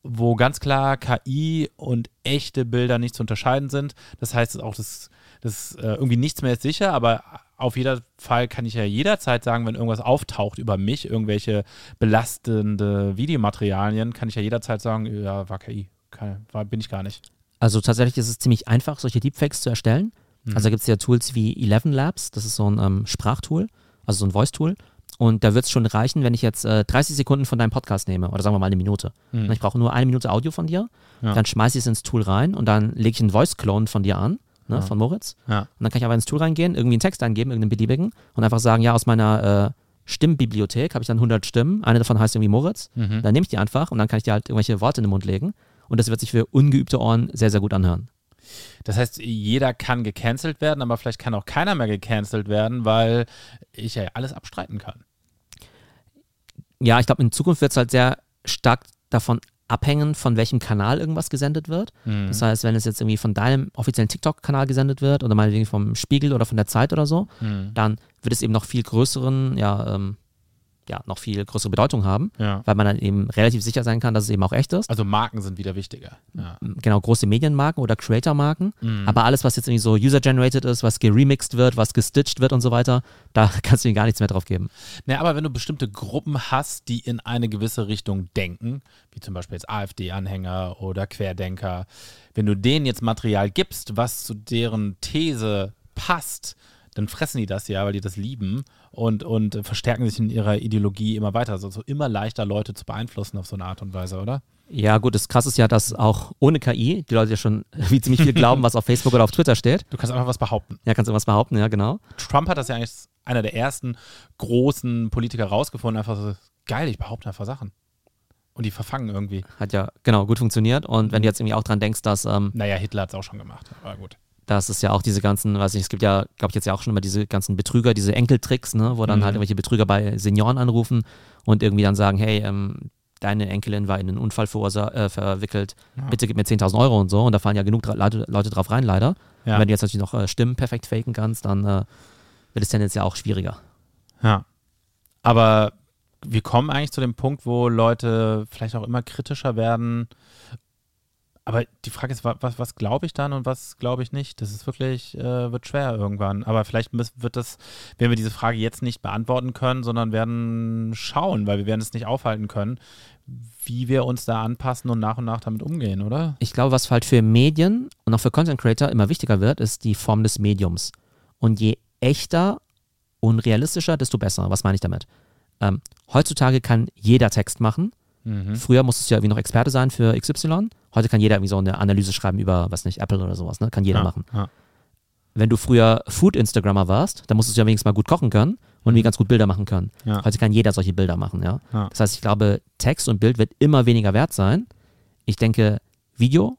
wo ganz klar KI und echte Bilder nicht zu unterscheiden sind. Das heißt auch, dass, dass äh, irgendwie nichts mehr ist sicher, aber auf jeden Fall kann ich ja jederzeit sagen, wenn irgendwas auftaucht über mich, irgendwelche belastende Videomaterialien, kann ich ja jederzeit sagen, ja, war KI. Keine, war, bin ich gar nicht. Also tatsächlich ist es ziemlich einfach, solche Deepfakes zu erstellen. Also da gibt es ja Tools wie Eleven Labs, das ist so ein ähm, Sprachtool, also so ein Voice-Tool. Und da wird es schon reichen, wenn ich jetzt äh, 30 Sekunden von deinem Podcast nehme oder sagen wir mal eine Minute. Und ich brauche nur eine Minute Audio von dir, Ja. dann schmeiße ich es ins Tool rein und dann lege ich einen Voice-Clone von dir an, ne, von Moritz. Ja. Und dann kann ich aber ins Tool reingehen, irgendwie einen Text eingeben, irgendeinen beliebigen und einfach sagen, ja, aus meiner äh, Stimmbibliothek habe ich dann 100 Stimmen, eine davon heißt irgendwie Moritz. Mhm. Dann nehme ich die einfach und dann kann ich dir halt irgendwelche Worte in den Mund legen und das wird sich für ungeübte Ohren sehr, sehr gut anhören. Das heißt, jeder kann gecancelt werden, aber vielleicht kann auch keiner mehr gecancelt werden, weil ich ja alles abstreiten kann. Ja, ich glaube, in Zukunft wird es halt sehr stark davon abhängen, von welchem Kanal irgendwas gesendet wird. Mhm. Das heißt, wenn es jetzt irgendwie von deinem offiziellen TikTok-Kanal gesendet wird oder meinetwegen vom Spiegel oder von der Zeit oder so, Mhm. dann wird es eben noch viel größeren, ja, ähm, ja, noch viel größere Bedeutung haben, Ja. weil man dann eben relativ sicher sein kann, dass es eben auch echt ist. Also Marken sind wieder wichtiger. Ja. Genau, große Medienmarken oder Creator-Marken. Mhm. Aber alles, was jetzt irgendwie so user-generated ist, was geremixed wird, was gestitcht wird und so weiter, da kannst du ihnen gar nichts mehr drauf geben. Naja, aber wenn du bestimmte Gruppen hast, die in eine gewisse Richtung denken, wie zum Beispiel jetzt AfD-Anhänger oder Querdenker, wenn du denen jetzt Material gibst, was zu deren These passt, dann fressen die das ja, weil die das lieben und, und verstärken sich in ihrer Ideologie immer weiter. Also so immer leichter Leute zu beeinflussen auf so eine Art und Weise, oder? Ja, gut, das krasse ist ja, dass auch ohne KI die Leute ja schon wie ziemlich viel glauben, was auf Facebook oder auf Twitter steht. Du kannst einfach was behaupten. Ja, kannst du irgendwas behaupten, ja, genau. Trump hat das ja eigentlich einer der ersten großen Politiker rausgefunden, einfach so, geil, ich behaupte einfach Sachen. Und die verfangen irgendwie. Hat ja, genau, gut funktioniert. Und wenn du jetzt irgendwie auch dran denkst, dass, ähm, Naja, Hitler hat es auch schon gemacht, aber gut. Dass es ja auch diese ganzen, weiß ich, es gibt ja, glaube ich, jetzt ja auch schon immer diese ganzen Betrüger, diese Enkeltricks, ne, wo dann Mhm. halt irgendwelche Betrüger bei Senioren anrufen und irgendwie dann sagen, hey, ähm, deine Enkelin war in einen Unfall äh, verwickelt, bitte gib mir 10.000 Euro und so. Und da fallen ja genug Leute, Leute drauf rein, leider. Ja. Und wenn du jetzt natürlich noch äh, Stimmen perfekt faken kannst, dann äh, wird es tendenziell auch schwieriger. Ja. Aber wir kommen eigentlich zu dem Punkt, wo Leute vielleicht auch immer kritischer werden. Aber die Frage ist, wa- was, was glaube ich dann und was glaube ich nicht? Das ist wirklich, äh, wird schwer irgendwann. Aber vielleicht wird das, werden wir diese Frage jetzt nicht beantworten können, sondern werden schauen, weil wir werden es nicht aufhalten können, wie wir uns da anpassen und nach und nach damit umgehen, oder? Ich glaube, was halt für Medien und auch für Content Creator immer wichtiger wird, ist die Form des Mediums. Und je echter und realistischer, desto besser. Was meine ich damit? Ähm, heutzutage kann jeder Text machen. Mhm. Früher musstest du ja irgendwie noch Experte sein für XY. Heute kann jeder irgendwie so eine Analyse schreiben über, was nicht, Apple oder sowas, ne? Kann jeder Ja, machen. ja. Wenn du früher Food-Instagrammer warst, dann musstest du ja wenigstens mal gut kochen können und wie ganz gut Bilder machen können. Ja. Heute kann jeder solche Bilder machen, ja. Ja. Das heißt, ich glaube, Text und Bild wird immer weniger wert sein. Ich denke, Video,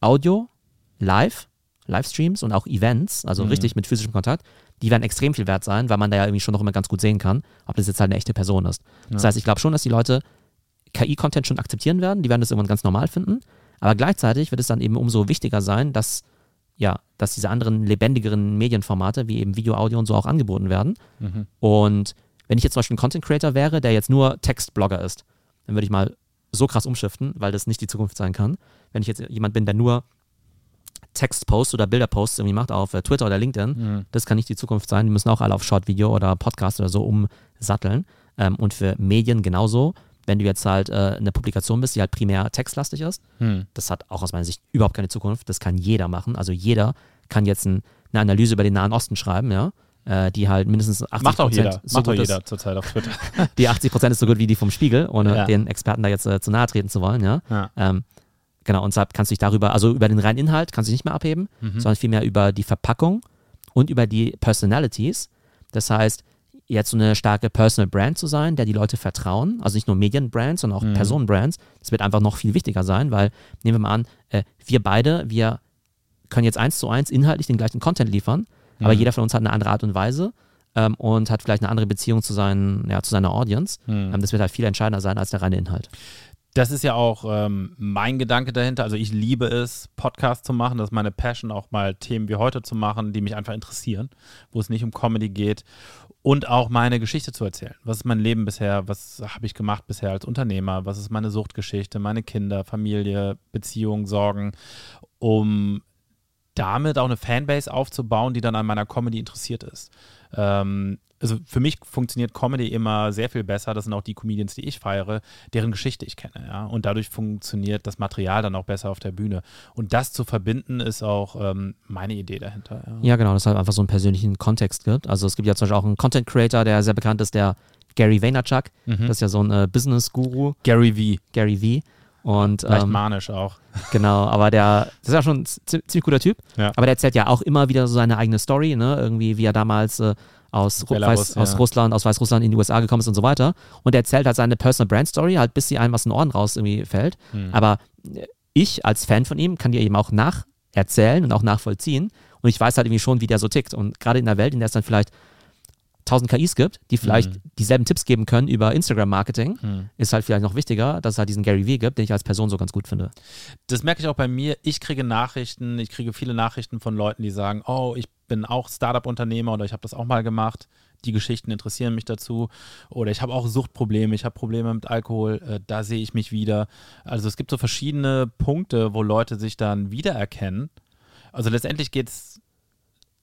Audio, Live, Livestreams und auch Events, also Mhm. richtig mit physischem Kontakt, die werden extrem viel wert sein, weil man da ja irgendwie schon noch immer ganz gut sehen kann, ob das jetzt halt eine echte Person ist. Das Ja. heißt, ich glaube schon, dass die Leute KI-Content schon akzeptieren werden, die werden das irgendwann ganz normal finden, aber gleichzeitig wird es dann eben umso wichtiger sein, dass ja, dass diese anderen lebendigeren Medienformate wie eben Video, Audio und so auch angeboten werden. Mhm. Und wenn ich jetzt zum Beispiel ein Content Creator wäre, der jetzt nur Textblogger ist, dann würde ich mal so krass umschiften, weil das nicht die Zukunft sein kann. Wenn ich jetzt jemand bin, der nur Textposts oder Bilderposts irgendwie macht auf äh, Twitter oder LinkedIn, Mhm. das kann nicht die Zukunft sein. Die müssen auch alle auf Short-Video oder Podcast oder so umsatteln. Ähm, und für Medien genauso. Wenn du jetzt halt äh, eine Publikation bist, die halt primär textlastig ist, Hm. das hat auch aus meiner Sicht überhaupt keine Zukunft. Das kann jeder machen. Also jeder kann jetzt ein, eine Analyse über den Nahen Osten schreiben, ja, äh, die halt mindestens 80 Macht auch jeder. so Macht auch jeder zurzeit auf Twitter. Die 80 Prozent ist so gut wie die vom Spiegel, ohne Ja. den Experten da jetzt äh, zu nahe treten zu wollen, ja. Ja. Ähm, genau, und deshalb kannst du dich darüber, also über den reinen Inhalt kannst du dich nicht mehr abheben, Mhm. sondern vielmehr über die Verpackung und über die Personalities. Das heißt, jetzt so eine starke Personal Brand zu sein, der die Leute vertrauen, also nicht nur Medienbrands, sondern auch mhm. Personenbrands, das wird einfach noch viel wichtiger sein, weil nehmen wir mal an, äh, wir beide, wir können jetzt eins zu eins inhaltlich den gleichen Content liefern, mhm. aber jeder von uns hat eine andere Art und Weise ähm, und hat vielleicht eine andere Beziehung zu, seinen, ja, zu seiner Audience. Mhm. Ähm, das wird halt viel entscheidender sein als der reine Inhalt. Das ist ja auch ähm, mein Gedanke dahinter. Also ich liebe es, Podcasts zu machen. Das ist meine Passion, auch mal Themen wie heute zu machen, die mich einfach interessieren, wo es nicht um Comedy geht und auch meine Geschichte zu erzählen. Was ist mein Leben bisher? Was habe ich gemacht bisher als Unternehmer? Was ist meine Suchtgeschichte, meine Kinder, Familie, Beziehungen, Sorgen, um damit auch eine Fanbase aufzubauen, die dann an meiner Comedy interessiert ist. Ähm, also für mich funktioniert Comedy immer sehr viel besser. Das sind auch die Comedians, die ich feiere, deren Geschichte ich kenne. Ja? Und dadurch funktioniert das Material dann auch besser auf der Bühne. Und das zu verbinden, ist auch ähm, meine Idee dahinter. Ja. ja, genau, dass es halt einfach so einen persönlichen Kontext gibt. Also es gibt ja zum Beispiel auch einen Content Creator, der sehr bekannt ist, der Gary Vaynerchuk. Mhm. Das ist ja so ein äh, Business-Guru. Gary V. Gary V. Und, Leicht ähm, manisch auch. Genau, aber der, das ist ja schon ein ziemlich guter Typ. Ja. Aber der erzählt ja auch immer wieder so seine eigene Story, ne? Irgendwie, wie er damals äh, aus, Belarus, Weiß, ja. aus Russland, aus Weißrussland in die USA gekommen ist und so weiter. Und er erzählt halt seine Personal Brand Story, halt bis sie einem was in den Ohren raus irgendwie fällt. Hm. Aber ich als Fan von ihm kann dir eben auch nacherzählen und auch nachvollziehen. Und ich weiß halt irgendwie schon, wie der so tickt. Und gerade in der Welt, in der es dann vielleicht tausend KIs gibt, die vielleicht mhm. dieselben Tipps geben können über Instagram-Marketing, mhm. ist halt vielleicht noch wichtiger, dass es halt diesen Gary Vee gibt, den ich als Person so ganz gut finde. Das merke ich auch bei mir. Ich kriege Nachrichten, ich kriege viele Nachrichten von Leuten, die sagen, oh, ich bin auch Startup-Unternehmer oder ich habe das auch mal gemacht. Die Geschichten interessieren mich dazu. Oder ich habe auch Suchtprobleme, ich habe Probleme mit Alkohol, äh, da sehe ich mich wieder. Also es gibt so verschiedene Punkte, wo Leute sich dann wiedererkennen. Also letztendlich geht es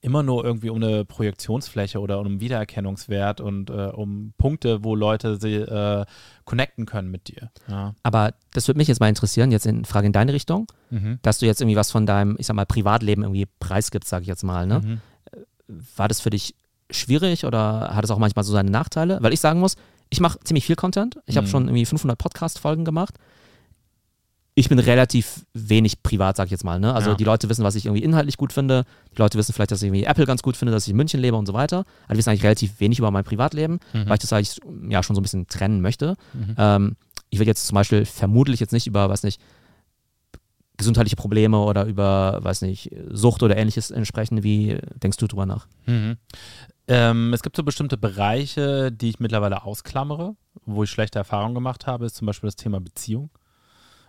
immer nur irgendwie um eine Projektionsfläche oder um einen Wiedererkennungswert und äh, um Punkte, wo Leute sie äh, connecten können mit dir. Ja. Aber das würde mich jetzt mal interessieren, jetzt in Frage in deine Richtung, mhm. dass du jetzt irgendwie was von deinem, ich sag mal, Privatleben irgendwie preisgibst, sage ich jetzt mal. Ne? Mhm. War das für dich schwierig oder hat es auch manchmal so seine Nachteile? Weil ich sagen muss, ich mache ziemlich viel Content. Ich mhm. habe schon irgendwie 500 Podcast-Folgen gemacht ich bin relativ wenig privat, sag ich jetzt mal. Ne? Also ja. die Leute wissen, was ich irgendwie inhaltlich gut finde. Die Leute wissen vielleicht, dass ich irgendwie Apple ganz gut finde, dass ich in München lebe und so weiter. Aber die wissen eigentlich relativ wenig über mein Privatleben, mhm. weil ich das eigentlich ja schon so ein bisschen trennen möchte. Mhm. Ähm, ich würde jetzt zum Beispiel vermutlich jetzt nicht über, weiß nicht, gesundheitliche Probleme oder über, weiß nicht, Sucht oder ähnliches entsprechen. Wie denkst du drüber nach? Mhm. Ähm, es gibt so bestimmte Bereiche, die ich mittlerweile ausklammere, wo ich schlechte Erfahrungen gemacht habe, ist zum Beispiel das Thema Beziehung.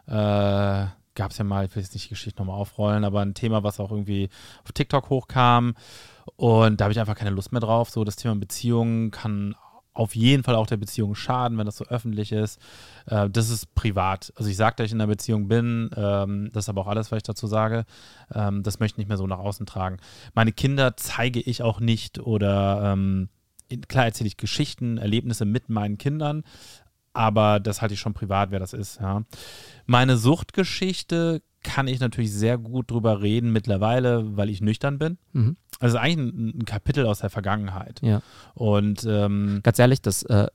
Äh, Gab es ja mal, ich will jetzt nicht die Geschichte nochmal aufrollen, aber ein Thema, was auch irgendwie auf TikTok hochkam. Und da habe ich einfach keine Lust mehr drauf. So, das Thema Beziehungen kann auf jeden Fall auch der Beziehung schaden, wenn das so öffentlich ist. Äh, das ist privat. Also ich sage, dass ich in einer Beziehung bin, ähm, das ist aber auch alles, was ich dazu sage. Ähm, das möchte ich nicht mehr so nach außen tragen. Meine Kinder zeige ich auch nicht oder ähm, klar erzähle ich Geschichten, Erlebnisse mit meinen Kindern, aber das halte ich schon privat, wer das ist. Ja. Meine Suchtgeschichte kann ich natürlich sehr gut drüber reden mittlerweile, weil ich nüchtern bin. Mhm. Also eigentlich ein, ein, Kapitel aus der Vergangenheit. Ja. Und ähm, ganz ehrlich, das äh,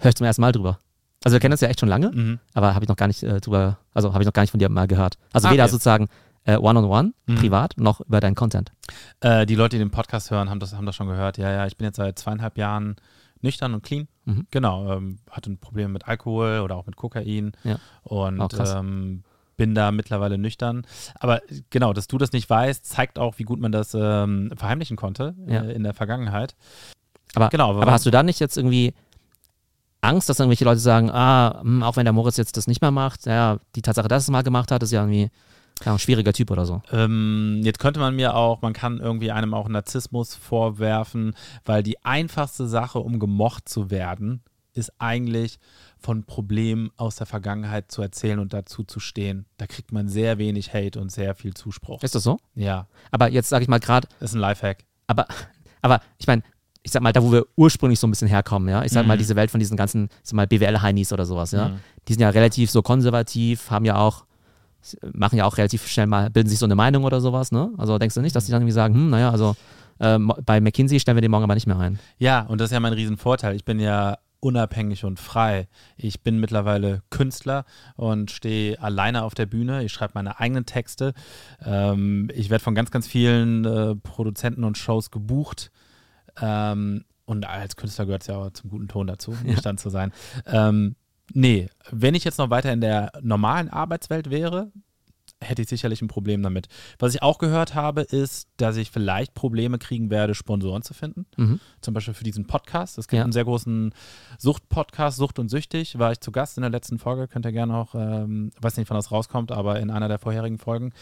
höre ich zum ersten Mal drüber. Also wir kennen das ja echt schon lange, mhm. aber habe ich noch gar nicht äh, drüber, also habe ich noch gar nicht von dir mal gehört. Also ah, weder okay. sozusagen äh, one-on-one, mhm. privat, noch über deinen Content. Äh, die Leute, die den Podcast hören, haben das, haben das schon gehört. Ja, ja, ich bin jetzt seit zweieinhalb Jahren nüchtern und clean. Mhm. Genau, ähm, hatte ein Problem mit Alkohol oder auch mit Kokain ja. und ähm, bin da mittlerweile nüchtern. Aber genau, dass du das nicht weißt, zeigt auch, wie gut man das ähm, verheimlichen konnte ja. äh, in der Vergangenheit. Aber, genau, aber, aber hast du da nicht jetzt irgendwie Angst, dass irgendwelche Leute sagen, ah, hm, auch wenn der Moritz jetzt das nicht mehr macht, ja, die Tatsache, dass er es mal gemacht hat, ist ja irgendwie ja, ein schwieriger Typ oder so. Ähm, jetzt könnte man mir auch, man kann irgendwie einem auch Narzissmus vorwerfen, weil die einfachste Sache, um gemocht zu werden, ist eigentlich von Problemen aus der Vergangenheit zu erzählen und dazu zu stehen. Da kriegt man sehr wenig Hate und sehr viel Zuspruch. Ist das so? Ja. Aber jetzt sage ich mal gerade. Das ist ein Lifehack. Aber, aber ich meine, ich sag mal, da wo wir ursprünglich so ein bisschen herkommen, ja, ich sag mhm. mal, diese Welt von diesen ganzen, ich sag mal, BWL-Heinis oder sowas, ja, mhm. die sind ja relativ so konservativ, haben ja auch machen ja auch relativ schnell mal, bilden sich so eine Meinung oder sowas, ne? Also denkst du nicht, dass die dann irgendwie sagen, hm, naja, also äh, bei McKinsey stellen wir den morgen aber nicht mehr ein. Ja, und das ist ja mein Riesenvorteil. Ich bin ja unabhängig und frei. Ich bin mittlerweile Künstler und stehe alleine auf der Bühne. Ich schreibe meine eigenen Texte. Ähm, ich werde von ganz, ganz vielen äh, Produzenten und Shows gebucht. Ähm, und als Künstler gehört es ja auch zum guten Ton dazu, ja. Stand zu sein. Ähm, nee, wenn ich jetzt noch weiter in der normalen Arbeitswelt wäre, hätte ich sicherlich ein Problem damit. Was ich auch gehört habe, ist, dass ich vielleicht Probleme kriegen werde, Sponsoren zu finden. Mhm. Zum Beispiel für diesen Podcast. Es gibt ja. einen sehr großen Sucht-Podcast, Sucht und Süchtig. War ich zu Gast in der letzten Folge. Könnt ihr gerne auch, ähm, weiß nicht, wann das rauskommt, aber in einer der vorherigen Folgen.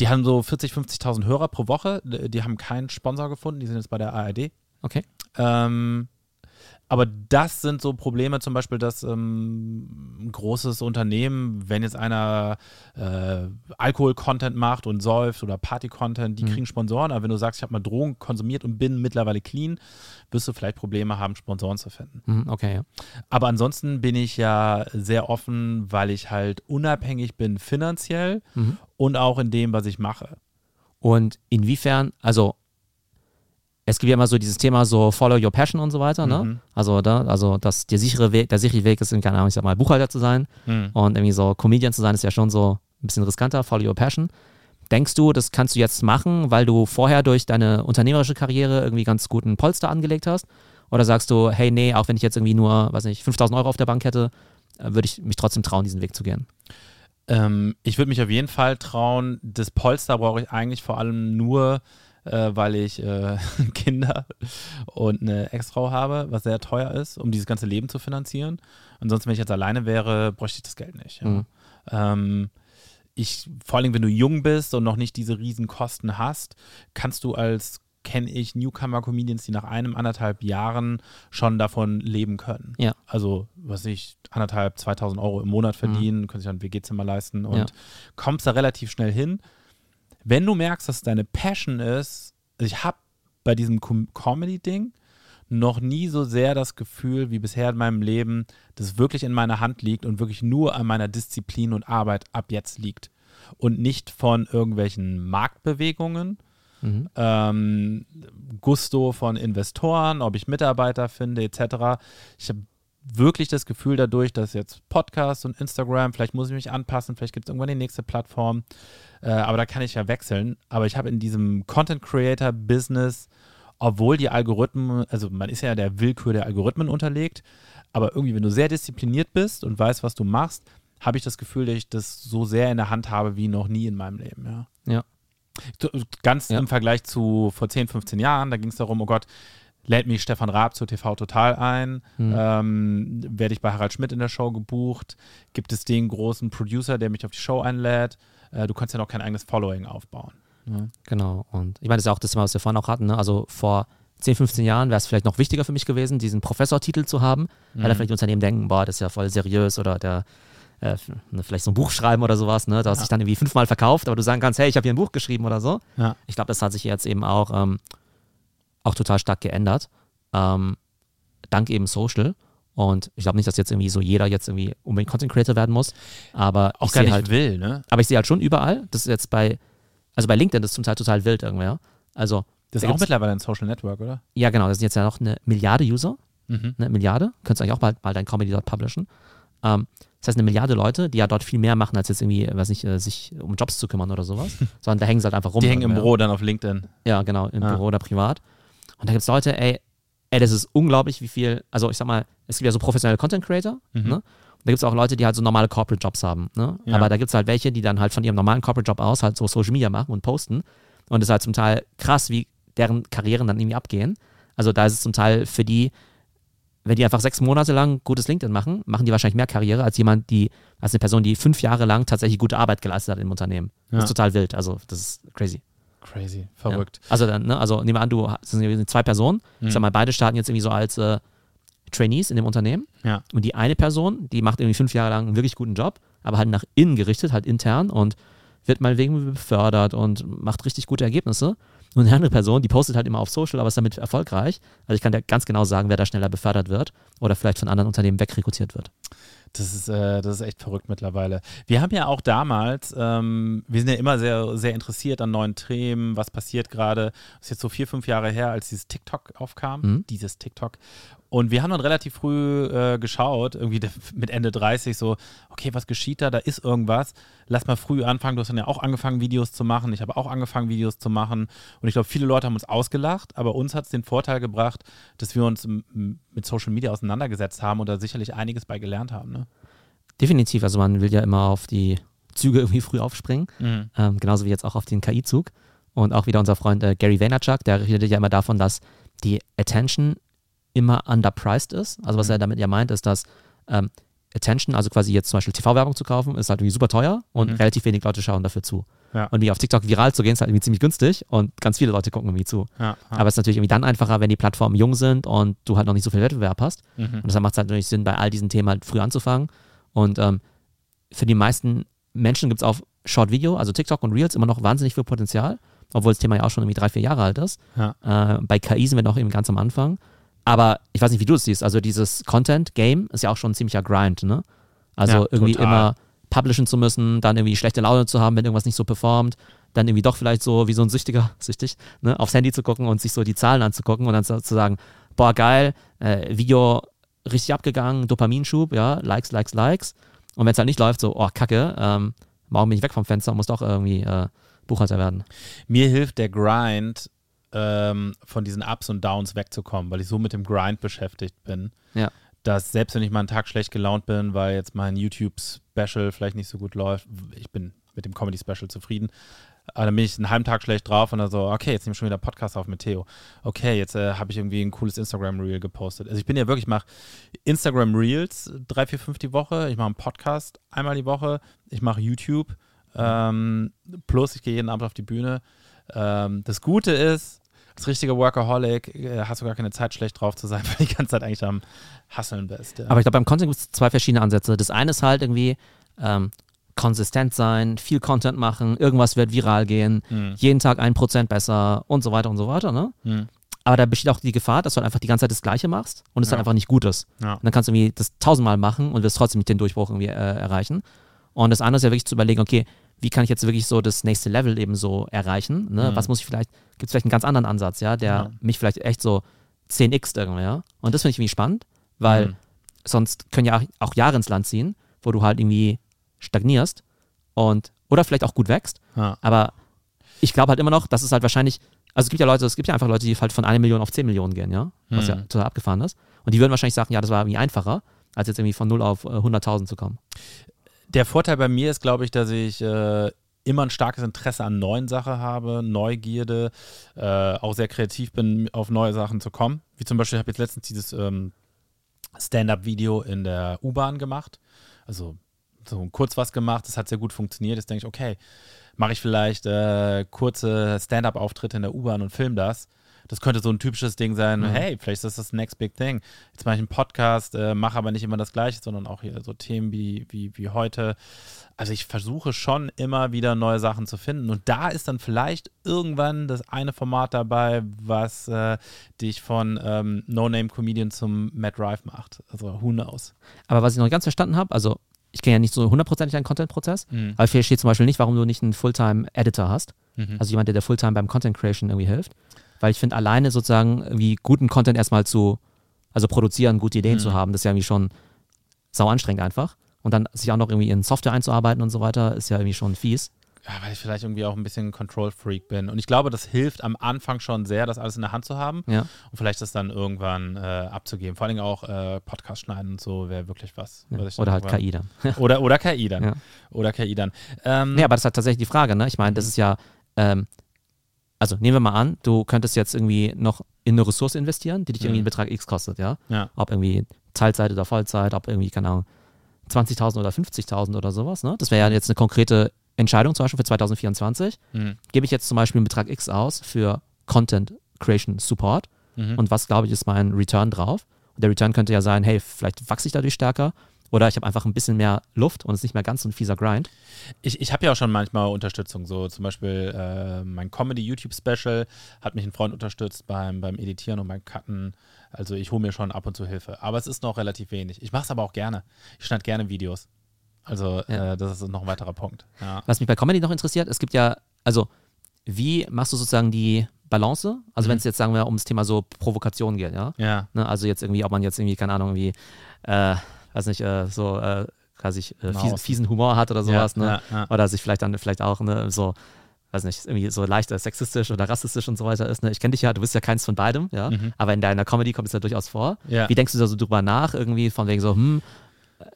Die haben so 40, 50.000 Hörer pro Woche. Die haben keinen Sponsor gefunden. Die sind jetzt bei der ARD. Okay. Ähm, aber das sind so Probleme, zum Beispiel, dass ähm, ein großes Unternehmen, wenn jetzt einer äh, Alkohol-Content macht und säuft oder Party-Content, die mhm. kriegen Sponsoren. Aber wenn du sagst, ich habe mal Drogen konsumiert und bin mittlerweile clean, wirst du vielleicht Probleme haben, Sponsoren zu finden. Mhm, okay, ja. Aber ansonsten bin ich ja sehr offen, weil ich halt unabhängig bin finanziell mhm. und auch in dem, was ich mache. Und inwiefern, also es gibt ja immer so dieses Thema so Follow Your Passion und so weiter, ne? Mhm. Also da, also das, der sichere Weg, der sichere Weg ist, keine Ahnung, ich sag mal, Buchhalter zu sein mhm. und irgendwie so Comedian zu sein, ist ja schon so ein bisschen riskanter, Follow Your Passion. Denkst du, das kannst du jetzt machen, weil du vorher durch deine unternehmerische Karriere irgendwie ganz guten Polster angelegt hast? Oder sagst du, hey, nee, auch wenn ich jetzt irgendwie nur, weiß nicht, 5000 Euro auf der Bank hätte, würde ich mich trotzdem trauen, diesen Weg zu gehen? Ähm, ich würde mich auf jeden Fall trauen. Das Polster brauche ich eigentlich vor allem nur, äh, weil ich äh, Kinder und eine Ex-Frau habe, was sehr teuer ist, um dieses ganze Leben zu finanzieren. Ansonsten, wenn ich jetzt alleine wäre, bräuchte ich das Geld nicht. Ja. Mhm. Ähm, ich, vor allem, wenn du jung bist und noch nicht diese riesen Kosten hast, kannst du als kenne ich Newcomer-Comedians, die nach einem, anderthalb Jahren schon davon leben können. Ja. Also, was ich, anderthalb, 2000 Euro im Monat verdienen, mhm. können sich ein WG-Zimmer leisten und ja. kommst da relativ schnell hin wenn du merkst, dass deine Passion ist, also ich habe bei diesem Com Comedy-Ding noch nie so sehr das Gefühl wie bisher in meinem Leben, das wirklich in meiner Hand liegt und wirklich nur an meiner Disziplin und Arbeit ab jetzt liegt. Und nicht von irgendwelchen Marktbewegungen, mhm. ähm, Gusto von Investoren, ob ich Mitarbeiter finde, etc. Ich habe wirklich das Gefühl dadurch, dass jetzt Podcast und Instagram, vielleicht muss ich mich anpassen, vielleicht gibt es irgendwann die nächste Plattform, äh, aber da kann ich ja wechseln. Aber ich habe in diesem Content Creator Business, obwohl die Algorithmen, also man ist ja der Willkür der Algorithmen unterlegt, aber irgendwie, wenn du sehr diszipliniert bist und weißt, was du machst, habe ich das Gefühl, dass ich das so sehr in der Hand habe wie noch nie in meinem Leben. Ja. ja. Ganz ja. im Vergleich zu vor 10, 15 Jahren, da ging es darum, oh Gott, lädt mich Stefan Raab zu TV Total ein, mhm. ähm, werde ich bei Harald Schmidt in der Show gebucht, gibt es den großen Producer, der mich auf die Show einlädt, äh, du kannst ja noch kein eigenes Following aufbauen. Ja. Genau, und ich meine, das ist auch das was wir vorhin auch hatten, ne? also vor 10, 15 Jahren wäre es vielleicht noch wichtiger für mich gewesen, diesen Professortitel zu haben, mhm. weil da vielleicht Unternehmen denken, boah, das ist ja voll seriös oder der äh, ne, vielleicht so ein Buch schreiben oder sowas, ne, das ja. sich dann irgendwie fünfmal verkauft, aber du sagen kannst, hey, ich habe hier ein Buch geschrieben oder so. Ja. Ich glaube, das hat sich jetzt eben auch ähm, auch total stark geändert. Ähm, dank eben Social. Und ich glaube nicht, dass jetzt irgendwie so jeder jetzt irgendwie unbedingt Content Creator werden muss. Aber auch gar nicht halt, will, ne? Aber ich sehe halt schon überall. Das ist jetzt bei, also bei LinkedIn das ist zum Teil total wild irgendwer. Also. Das ist auch mittlerweile ein Social Network, oder? Ja, genau. Das sind jetzt ja noch eine Milliarde User. Mhm. Eine Milliarde. Könntest du eigentlich auch bald mal dein Comedy dort publishen. Ähm, das heißt, eine Milliarde Leute, die ja dort viel mehr machen, als jetzt irgendwie, weiß nicht, äh, sich um Jobs zu kümmern oder sowas. Sondern da hängen sie halt einfach rum. Die hängen im Büro dann auf LinkedIn. Ja, genau, im ah. Büro oder privat. Und da gibt es Leute, ey, ey, das ist unglaublich, wie viel, also ich sag mal, es gibt ja so professionelle Content Creator, mhm. ne? Und da gibt es auch Leute, die halt so normale Corporate Jobs haben, ne? Ja. Aber da gibt es halt welche, die dann halt von ihrem normalen Corporate Job aus halt so Social Media machen und posten. Und es ist halt zum Teil krass, wie deren Karrieren dann irgendwie abgehen. Also da ist es zum Teil für die, wenn die einfach sechs Monate lang gutes LinkedIn machen, machen die wahrscheinlich mehr Karriere als jemand, die, als eine Person, die fünf Jahre lang tatsächlich gute Arbeit geleistet hat im Unternehmen. Ja. Das ist total wild. Also das ist crazy. Crazy, verrückt. Ja. Also dann, ne, also nehmen wir an, du sind zwei Personen. Mhm. Ich sag mal, beide starten jetzt irgendwie so als äh, Trainees in dem Unternehmen. Ja. Und die eine Person, die macht irgendwie fünf Jahre lang einen wirklich guten Job, aber halt nach innen gerichtet, halt intern und wird mal wegen befördert und macht richtig gute Ergebnisse. Und eine andere Person, die postet halt immer auf Social, aber ist damit erfolgreich. Also ich kann dir ganz genau sagen, wer da schneller befördert wird oder vielleicht von anderen Unternehmen wegrekrutiert wird. Das ist, äh, das ist echt verrückt mittlerweile. Wir haben ja auch damals, ähm, wir sind ja immer sehr, sehr interessiert an neuen Themen, was passiert gerade. Das ist jetzt so vier, fünf Jahre her, als dieses TikTok aufkam, mhm. dieses TikTok. Und wir haben dann relativ früh äh, geschaut, irgendwie mit Ende 30, so, okay, was geschieht da? Da ist irgendwas. Lass mal früh anfangen. Du hast dann ja auch angefangen, Videos zu machen. Ich habe auch angefangen, Videos zu machen. Und ich glaube, viele Leute haben uns ausgelacht, aber uns hat es den Vorteil gebracht, dass wir uns mit Social Media auseinandergesetzt haben und da sicherlich einiges bei gelernt haben. Ne? Definitiv. Also man will ja immer auf die Züge irgendwie früh aufspringen. Mhm. Ähm, genauso wie jetzt auch auf den KI-Zug. Und auch wieder unser Freund äh, Gary Vaynerchuk, der redet ja immer davon, dass die Attention immer underpriced ist. Also was mhm. er damit ja meint, ist, dass ähm, Attention, also quasi jetzt zum Beispiel TV-Werbung zu kaufen, ist halt irgendwie super teuer und mhm. relativ wenig Leute schauen dafür zu. Ja. Und wie auf TikTok viral zu gehen, ist halt irgendwie ziemlich günstig und ganz viele Leute gucken irgendwie zu. Ja, ja. Aber es ist natürlich irgendwie dann einfacher, wenn die Plattformen jung sind und du halt noch nicht so viel Wettbewerb hast. Mhm. Und deshalb macht es halt natürlich Sinn, bei all diesen Themen halt früh anzufangen. Und ähm, für die meisten Menschen gibt es auf Short Video, also TikTok und Reels, immer noch wahnsinnig viel Potenzial, obwohl das Thema ja auch schon irgendwie drei, vier Jahre alt ist. Äh, bei KI sind wir noch eben ganz am Anfang. Aber ich weiß nicht, wie du es siehst. Also dieses Content-Game ist ja auch schon ein ziemlicher Grind, ne? Also ja, irgendwie total. immer publishen zu müssen, dann irgendwie schlechte Laune zu haben, wenn irgendwas nicht so performt, dann irgendwie doch vielleicht so wie so ein Süchtiger, süchtig, ne, aufs Handy zu gucken und sich so die Zahlen anzugucken und dann zu, zu sagen, boah, geil, äh, Video richtig abgegangen, Dopaminschub, ja, Likes, Likes, Likes. Und wenn es halt nicht läuft, so, oh, kacke, ähm, morgen bin ich weg vom Fenster und muss doch irgendwie äh, Buchhalter werden. Mir hilft der Grind, ähm, von diesen Ups und Downs wegzukommen, weil ich so mit dem Grind beschäftigt bin. Ja. Dass selbst wenn ich mal einen Tag schlecht gelaunt bin, weil jetzt mein YouTube-Special vielleicht nicht so gut läuft, ich bin mit dem Comedy-Special zufrieden, aber dann bin ich einen halben Tag schlecht drauf und dann so, okay, jetzt nehme ich schon wieder Podcast auf mit Theo. Okay, jetzt äh, habe ich irgendwie ein cooles Instagram-Reel gepostet. Also ich bin ja wirklich, ich mache Instagram-Reels drei, vier, fünf die Woche. Ich mache einen Podcast einmal die Woche. Ich mache YouTube. Ähm, plus ich gehe jeden Abend auf die Bühne. Ähm, das Gute ist, als richtiger Workaholic äh, hast du gar keine Zeit, schlecht drauf zu sein, weil die ganze Zeit eigentlich am Hasseln bist. Ja. Aber ich glaube, beim Content gibt es zwei verschiedene Ansätze. Das eine ist halt irgendwie ähm, konsistent sein, viel Content machen, irgendwas wird viral gehen, mhm. jeden Tag ein Prozent besser und so weiter und so weiter. Ne? Mhm. Aber da besteht auch die Gefahr, dass du halt einfach die ganze Zeit das Gleiche machst und es ja. dann einfach nicht gut ist. Ja. Und dann kannst du irgendwie das tausendmal machen und wirst trotzdem nicht den Durchbruch irgendwie äh, erreichen. Und das andere ist ja wirklich zu überlegen, okay, wie kann ich jetzt wirklich so das nächste Level eben so erreichen? Ne? Mhm. Was muss ich vielleicht, gibt es vielleicht einen ganz anderen Ansatz, ja, der ja. mich vielleicht echt so 10x irgendwie, ja. Und das finde ich irgendwie spannend, weil mhm. sonst können ja auch Jahre ins Land ziehen, wo du halt irgendwie stagnierst und oder vielleicht auch gut wächst. Ja. Aber ich glaube halt immer noch, dass es halt wahrscheinlich, also es gibt ja Leute, es gibt ja einfach Leute, die halt von einer Million auf 10 Millionen gehen, ja, was mhm. ja total abgefahren ist. Und die würden wahrscheinlich sagen, ja, das war irgendwie einfacher, als jetzt irgendwie von 0 auf 100.000 äh, zu kommen der Vorteil bei mir ist, glaube ich, dass ich äh, immer ein starkes Interesse an neuen Sachen habe, Neugierde, äh, auch sehr kreativ bin, auf neue Sachen zu kommen. Wie zum Beispiel, ich habe jetzt letztens dieses ähm, Stand-up-Video in der U-Bahn gemacht. Also so kurz was gemacht, das hat sehr gut funktioniert. Jetzt denke ich, okay, mache ich vielleicht äh, kurze Stand-up-Auftritte in der U-Bahn und film das das könnte so ein typisches Ding sein, mhm. hey, vielleicht ist das das next big thing. Jetzt mache ich einen Podcast, äh, mache aber nicht immer das Gleiche, sondern auch hier so Themen wie, wie, wie heute. Also ich versuche schon immer wieder neue Sachen zu finden. Und da ist dann vielleicht irgendwann das eine Format dabei, was äh, dich von ähm, No-Name-Comedian zum Matt Drive macht. Also who knows. Aber was ich noch nicht ganz verstanden habe, also ich kenne ja nicht so hundertprozentig deinen Content-Prozess, mhm. aber ich verstehe zum Beispiel nicht, warum du nicht einen Fulltime-Editor hast. Mhm. Also jemand, der dir Fulltime beim Content Creation irgendwie hilft weil ich finde, alleine sozusagen wie guten Content erstmal zu, also produzieren, gute Ideen mhm. zu haben, das ist ja irgendwie schon sau anstrengend einfach. Und dann sich auch noch irgendwie in Software einzuarbeiten und so weiter, ist ja irgendwie schon fies. Ja, weil ich vielleicht irgendwie auch ein bisschen Control-Freak bin. Und ich glaube, das hilft am Anfang schon sehr, das alles in der Hand zu haben. Ja. Und vielleicht das dann irgendwann äh, abzugeben. Vor allem auch äh, Podcast schneiden und so wäre wirklich was. Ja. oder halt KI dann. oder, oder KI dann. Ja. Oder KI dann. Ähm, nee, aber das ist halt tatsächlich die Frage, ne? Ich meine, das mhm. ist ja, ähm, also nehmen wir mal an, du könntest jetzt irgendwie noch in eine Ressource investieren, die dich irgendwie einen mhm. Betrag X kostet, ja? ja. Ob irgendwie Teilzeit oder Vollzeit, ob irgendwie, keine Ahnung, 20.000 oder 50.000 oder sowas, ne? Das wäre ja jetzt eine konkrete Entscheidung zum Beispiel für 2024. Mhm. Gebe ich jetzt zum Beispiel einen Betrag X aus für Content Creation Support mhm. und was, glaube ich, ist mein Return drauf? Und der Return könnte ja sein, hey, vielleicht wachse ich dadurch stärker Oder ich habe einfach ein bisschen mehr Luft und es ist nicht mehr ganz so ein fieser Grind. Ich, ich habe ja auch schon manchmal Unterstützung. So zum Beispiel äh, mein Comedy-YouTube-Special hat mich ein Freund unterstützt beim, beim Editieren und beim Cutten. Also ich hole mir schon ab und zu Hilfe. Aber es ist noch relativ wenig. Ich mache es aber auch gerne. Ich schneide gerne Videos. Also ja. äh, das ist noch ein weiterer Punkt. Ja. Was mich bei Comedy noch interessiert, es gibt ja, also wie machst du sozusagen die Balance? Also mhm. wenn es jetzt, sagen wir, ums Thema so Provokation geht, ja? Ja. Ne, also jetzt irgendwie, ob man jetzt irgendwie, keine Ahnung, irgendwie, äh, weiß nicht, äh, so äh, quasi äh, fiesen, fiesen, Humor hat oder sowas, ja, ne? Ja, oder sich vielleicht dann vielleicht auch, ne, so weiß nicht, irgendwie so leicht sexistisch oder rassistisch und so weiter ist. Ne? Ich kenne dich ja, du bist ja keins von beidem, ja. Mhm. Aber in deiner Comedy kommt es ja durchaus vor. Ja. Wie denkst du da so drüber nach, irgendwie von wegen so, hm,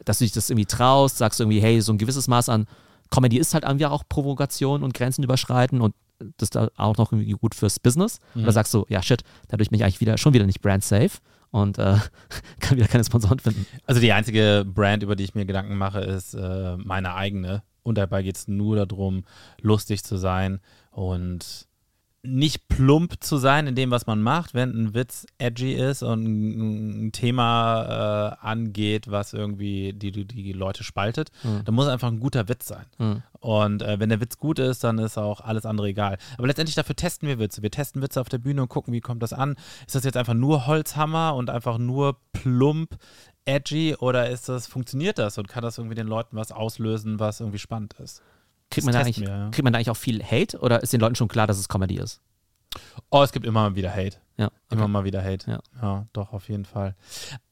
dass du dich das irgendwie traust, sagst du irgendwie, hey, so ein gewisses Maß an Comedy ist halt irgendwie auch Provokation und Grenzen überschreiten und das ist da auch noch irgendwie gut fürs Business. Mhm. Oder sagst du, ja shit, dadurch bin ich eigentlich wieder schon wieder nicht brand safe und äh, kann wieder keine Sponsoren finden. Also die einzige Brand, über die ich mir Gedanken mache, ist äh, meine eigene. Und dabei geht es nur darum, lustig zu sein und nicht plump zu sein in dem, was man macht, wenn ein Witz edgy ist und ein, Thema äh, angeht, was irgendwie die, die, die Leute spaltet, mhm. dann muss einfach ein guter Witz sein. Mhm. Und äh, wenn der Witz gut ist, dann ist auch alles andere egal. Aber letztendlich dafür testen wir Witze. Wir testen Witze auf der Bühne und gucken, wie kommt das an. Ist das jetzt einfach nur Holzhammer und einfach nur plump edgy oder ist das, funktioniert das und kann das irgendwie den Leuten was auslösen, was irgendwie spannend ist? Kriegt man, da eigentlich, wir, ja. kriegt man da eigentlich auch viel Hate oder ist den Leuten schon klar, dass es Comedy ist? Oh, es gibt immer mal wieder Hate. Ja. Okay. Immer mal wieder Hate. Ja. ja, doch, auf jeden Fall.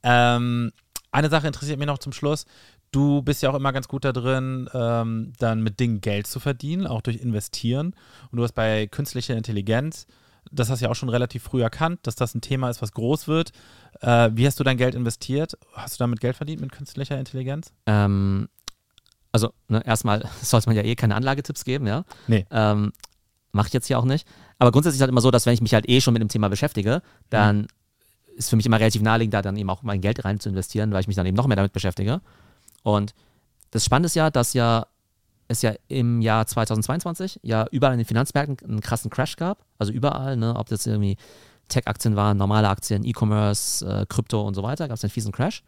Ähm, eine Sache interessiert mich noch zum Schluss. Du bist ja auch immer ganz gut da drin, ähm, dann mit Dingen Geld zu verdienen, auch durch Investieren. Und du hast bei künstlicher Intelligenz, das hast du ja auch schon relativ früh erkannt, dass das ein Thema ist, was groß wird. Äh, wie hast du dein Geld investiert? Hast du damit Geld verdient mit künstlicher Intelligenz? Ähm, also ne, erstmal sollte man ja eh keine Anlagetipps geben, ja. Nee. Ähm, Mache ich jetzt hier auch nicht. Aber grundsätzlich ist es halt immer so, dass wenn ich mich halt eh schon mit dem Thema beschäftige, dann mhm. ist für mich immer relativ naheliegend, da dann eben auch mein Geld rein zu investieren, weil ich mich dann eben noch mehr damit beschäftige. Und das Spannende ist ja, dass ja es ja im Jahr 2022 ja überall in den Finanzmärkten einen krassen Crash gab. Also überall, ne, ob das irgendwie Tech-Aktien waren, normale Aktien, E-Commerce, äh, Krypto und so weiter, gab es einen fiesen Crash.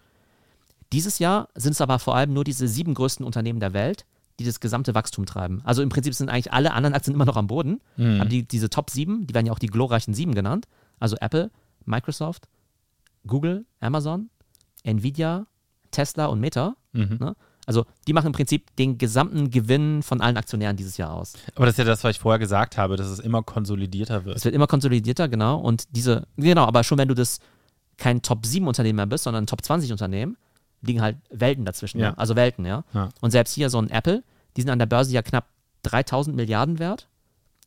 Dieses Jahr sind es aber vor allem nur diese sieben größten Unternehmen der Welt, die das gesamte Wachstum treiben. Also im Prinzip sind eigentlich alle anderen Aktien immer noch am Boden, mhm. aber die, diese Top 7, die werden ja auch die glorreichen 7 genannt, also Apple, Microsoft, Google, Amazon, Nvidia, Tesla und Meta. Mhm. Ne? Also die machen im Prinzip den gesamten Gewinn von allen Aktionären dieses Jahr aus. Aber das ist ja das, was ich vorher gesagt habe, dass es immer konsolidierter wird. Es wird immer konsolidierter, genau. Und diese, genau, aber schon wenn du das kein Top 7 Unternehmen mehr bist, sondern ein Top 20 Unternehmen, liegen halt Welten dazwischen. Ja. Ne? Also Welten, ja? ja. Und selbst hier so ein Apple, die sind an der Börse ja knapp 3000 Milliarden wert.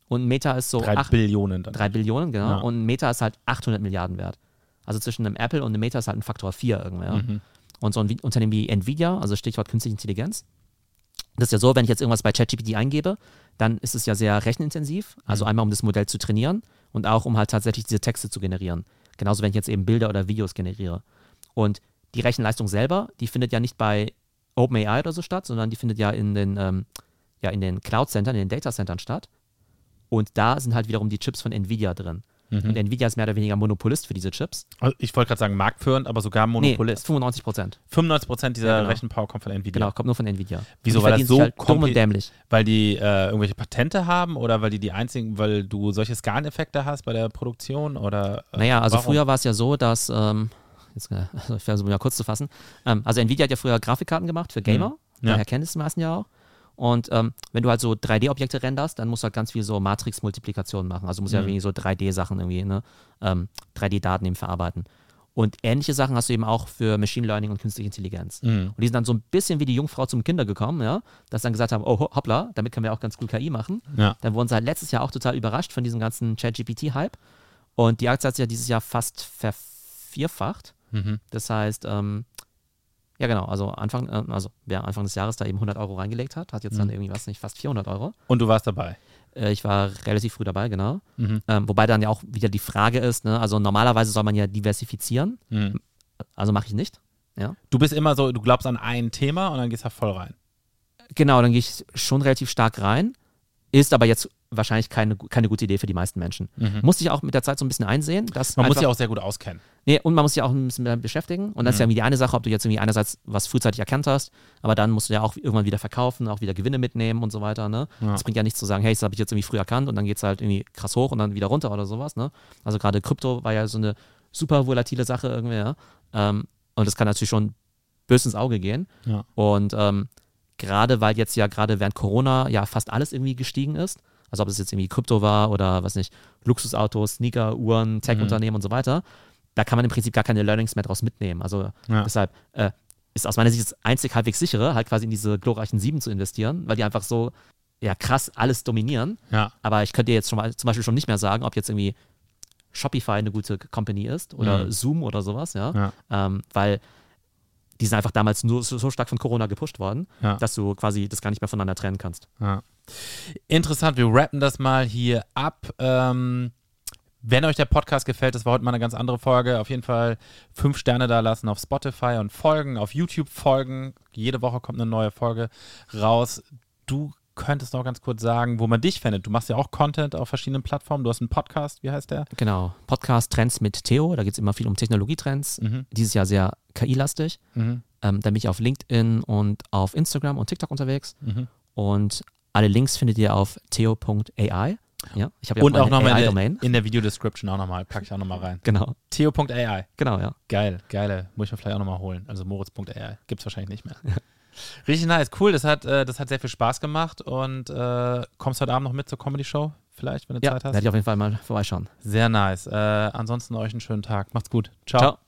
Und Meta ist so. 3 8, Billionen dann. 3 Billionen, genau. Ja. Und Meta ist halt 800 Milliarden wert. Also zwischen einem Apple und einem Meta ist halt ein Faktor 4 irgendwie. Ja? Mhm. Und so ein Unternehmen wie Nvidia, also Stichwort künstliche Intelligenz, das ist ja so, wenn ich jetzt irgendwas bei ChatGPT eingebe, dann ist es ja sehr rechenintensiv. Also mhm. einmal, um das Modell zu trainieren und auch, um halt tatsächlich diese Texte zu generieren. Genauso, wenn ich jetzt eben Bilder oder Videos generiere. Und die Rechenleistung selber, die findet ja nicht bei OpenAI oder so statt, sondern die findet ja in den, ähm, ja, in den Cloud-Centern, in den Data-Centern statt. Und da sind halt wiederum die Chips von Nvidia drin. Mhm. Und Nvidia ist mehr oder weniger Monopolist für diese Chips. Also ich wollte gerade sagen marktführend, aber sogar Monopolist. Nee, 95 Prozent. 95 Prozent dieser ja, genau. Rechenpower kommt von Nvidia. Genau, kommt nur von Nvidia. Wieso? Weil das so halt dumm und dämlich. Weil die äh, irgendwelche Patente haben oder weil die die einzigen, weil du solche Skaleneffekte hast bei der Produktion oder? Äh, naja, also warum? früher war es ja so, dass ähm, jetzt äh, also ich versuche mal kurz zu fassen. Ähm, also Nvidia hat ja früher Grafikkarten gemacht für Gamer. Mhm. Ja. Daher kennt es die meisten ja auch. Und ähm, wenn du halt so 3D-Objekte renderst, dann musst du halt ganz viel so Matrix-Multiplikation machen. Also musst mhm. ja irgendwie so 3D-Sachen irgendwie, ne? Ähm, 3D-Daten eben verarbeiten. Und ähnliche Sachen hast du eben auch für Machine Learning und künstliche Intelligenz. Mhm. Und die sind dann so ein bisschen wie die Jungfrau zum Kinder gekommen, ja, dass dann gesagt haben, oh hoppla, damit können wir auch ganz gut KI machen. Ja. Dann wurden sie halt letztes Jahr auch total überrascht von diesem ganzen ChatGPT-Hype. Und die Aktie hat sich ja dieses Jahr fast vervierfacht. Mhm. Das heißt, ähm, ja genau, also Anfang, äh, also wer Anfang des Jahres da eben 100 Euro reingelegt hat, hat jetzt mhm. dann irgendwie, was nicht, fast 400 Euro. Und du warst dabei? Äh, ich war relativ früh dabei, genau. Mhm. Ähm, wobei dann ja auch wieder die Frage ist, ne, also normalerweise soll man ja diversifizieren, mhm. also mache ich nicht. Ja. Du bist immer so, du glaubst an ein Thema und dann gehst du voll rein. Genau, dann gehe ich schon relativ stark rein. Ist aber jetzt wahrscheinlich keine, keine gute Idee für die meisten Menschen. Mhm. Musste ich auch mit der Zeit so ein bisschen einsehen. Dass man muss sich auch sehr gut auskennen. Nee, und man muss sich auch ein bisschen mehr beschäftigen. Und das mhm. ist ja irgendwie die eine Sache, ob du jetzt irgendwie einerseits was frühzeitig erkannt hast, aber dann musst du ja auch irgendwann wieder verkaufen, auch wieder Gewinne mitnehmen und so weiter. Ne? Ja. Das bringt ja nichts zu sagen, hey, das habe ich jetzt irgendwie früh erkannt und dann geht es halt irgendwie krass hoch und dann wieder runter oder sowas. Ne? Also gerade Krypto war ja so eine super volatile Sache irgendwie, ja. Ähm, und das kann natürlich schon böse ins Auge gehen. Ja. Und ähm, gerade weil jetzt ja gerade während Corona ja fast alles irgendwie gestiegen ist, also ob es jetzt irgendwie Krypto war oder was nicht, Luxusautos, Sneaker, Uhren, Tech-Unternehmen mhm. und so weiter, da kann man im Prinzip gar keine Learnings mehr draus mitnehmen. Also ja. deshalb äh, ist aus meiner Sicht das einzig halbwegs sichere, halt quasi in diese glorreichen Sieben zu investieren, weil die einfach so ja krass alles dominieren. Ja. Aber ich könnte jetzt schon mal zum Beispiel schon nicht mehr sagen, ob jetzt irgendwie Shopify eine gute Company ist oder mhm. Zoom oder sowas, ja. ja. Ähm, weil die sind einfach damals nur so, so stark von Corona gepusht worden, ja. dass du quasi das gar nicht mehr voneinander trennen kannst. Ja. Interessant, wir rappen das mal hier ab. Ähm, wenn euch der Podcast gefällt, das war heute mal eine ganz andere Folge. Auf jeden Fall fünf Sterne da lassen auf Spotify und folgen, auf YouTube folgen. Jede Woche kommt eine neue Folge raus. Du könntest noch ganz kurz sagen, wo man dich findet. Du machst ja auch Content auf verschiedenen Plattformen. Du hast einen Podcast, wie heißt der? Genau, Podcast Trends mit Theo. Da geht es immer viel um Technologietrends. Mhm. Dieses Jahr sehr KI-lastig. Mhm. Ähm, da bin ich auf LinkedIn und auf Instagram und TikTok unterwegs. Mhm. Und alle Links findet ihr auf theo.ai. Ja, ich habe ja und auch, auch nochmal in, in, der Video-Description auch nochmal, packe ich auch nochmal rein. Genau. Theo.ai. Genau, ja. Geil, geile. Muss ich mir vielleicht auch nochmal holen. Also moritz.ai. Gibt es wahrscheinlich nicht mehr. Richtig nice, cool. Das hat, äh, das hat sehr viel Spaß gemacht und äh, kommst heute Abend noch mit zur Comedy-Show? Vielleicht, wenn du ja, Zeit hast? werde ich auf jeden Fall mal vorbeischauen. Sehr nice. Äh, ansonsten euch einen schönen Tag. Macht's gut. Ciao. Ciao.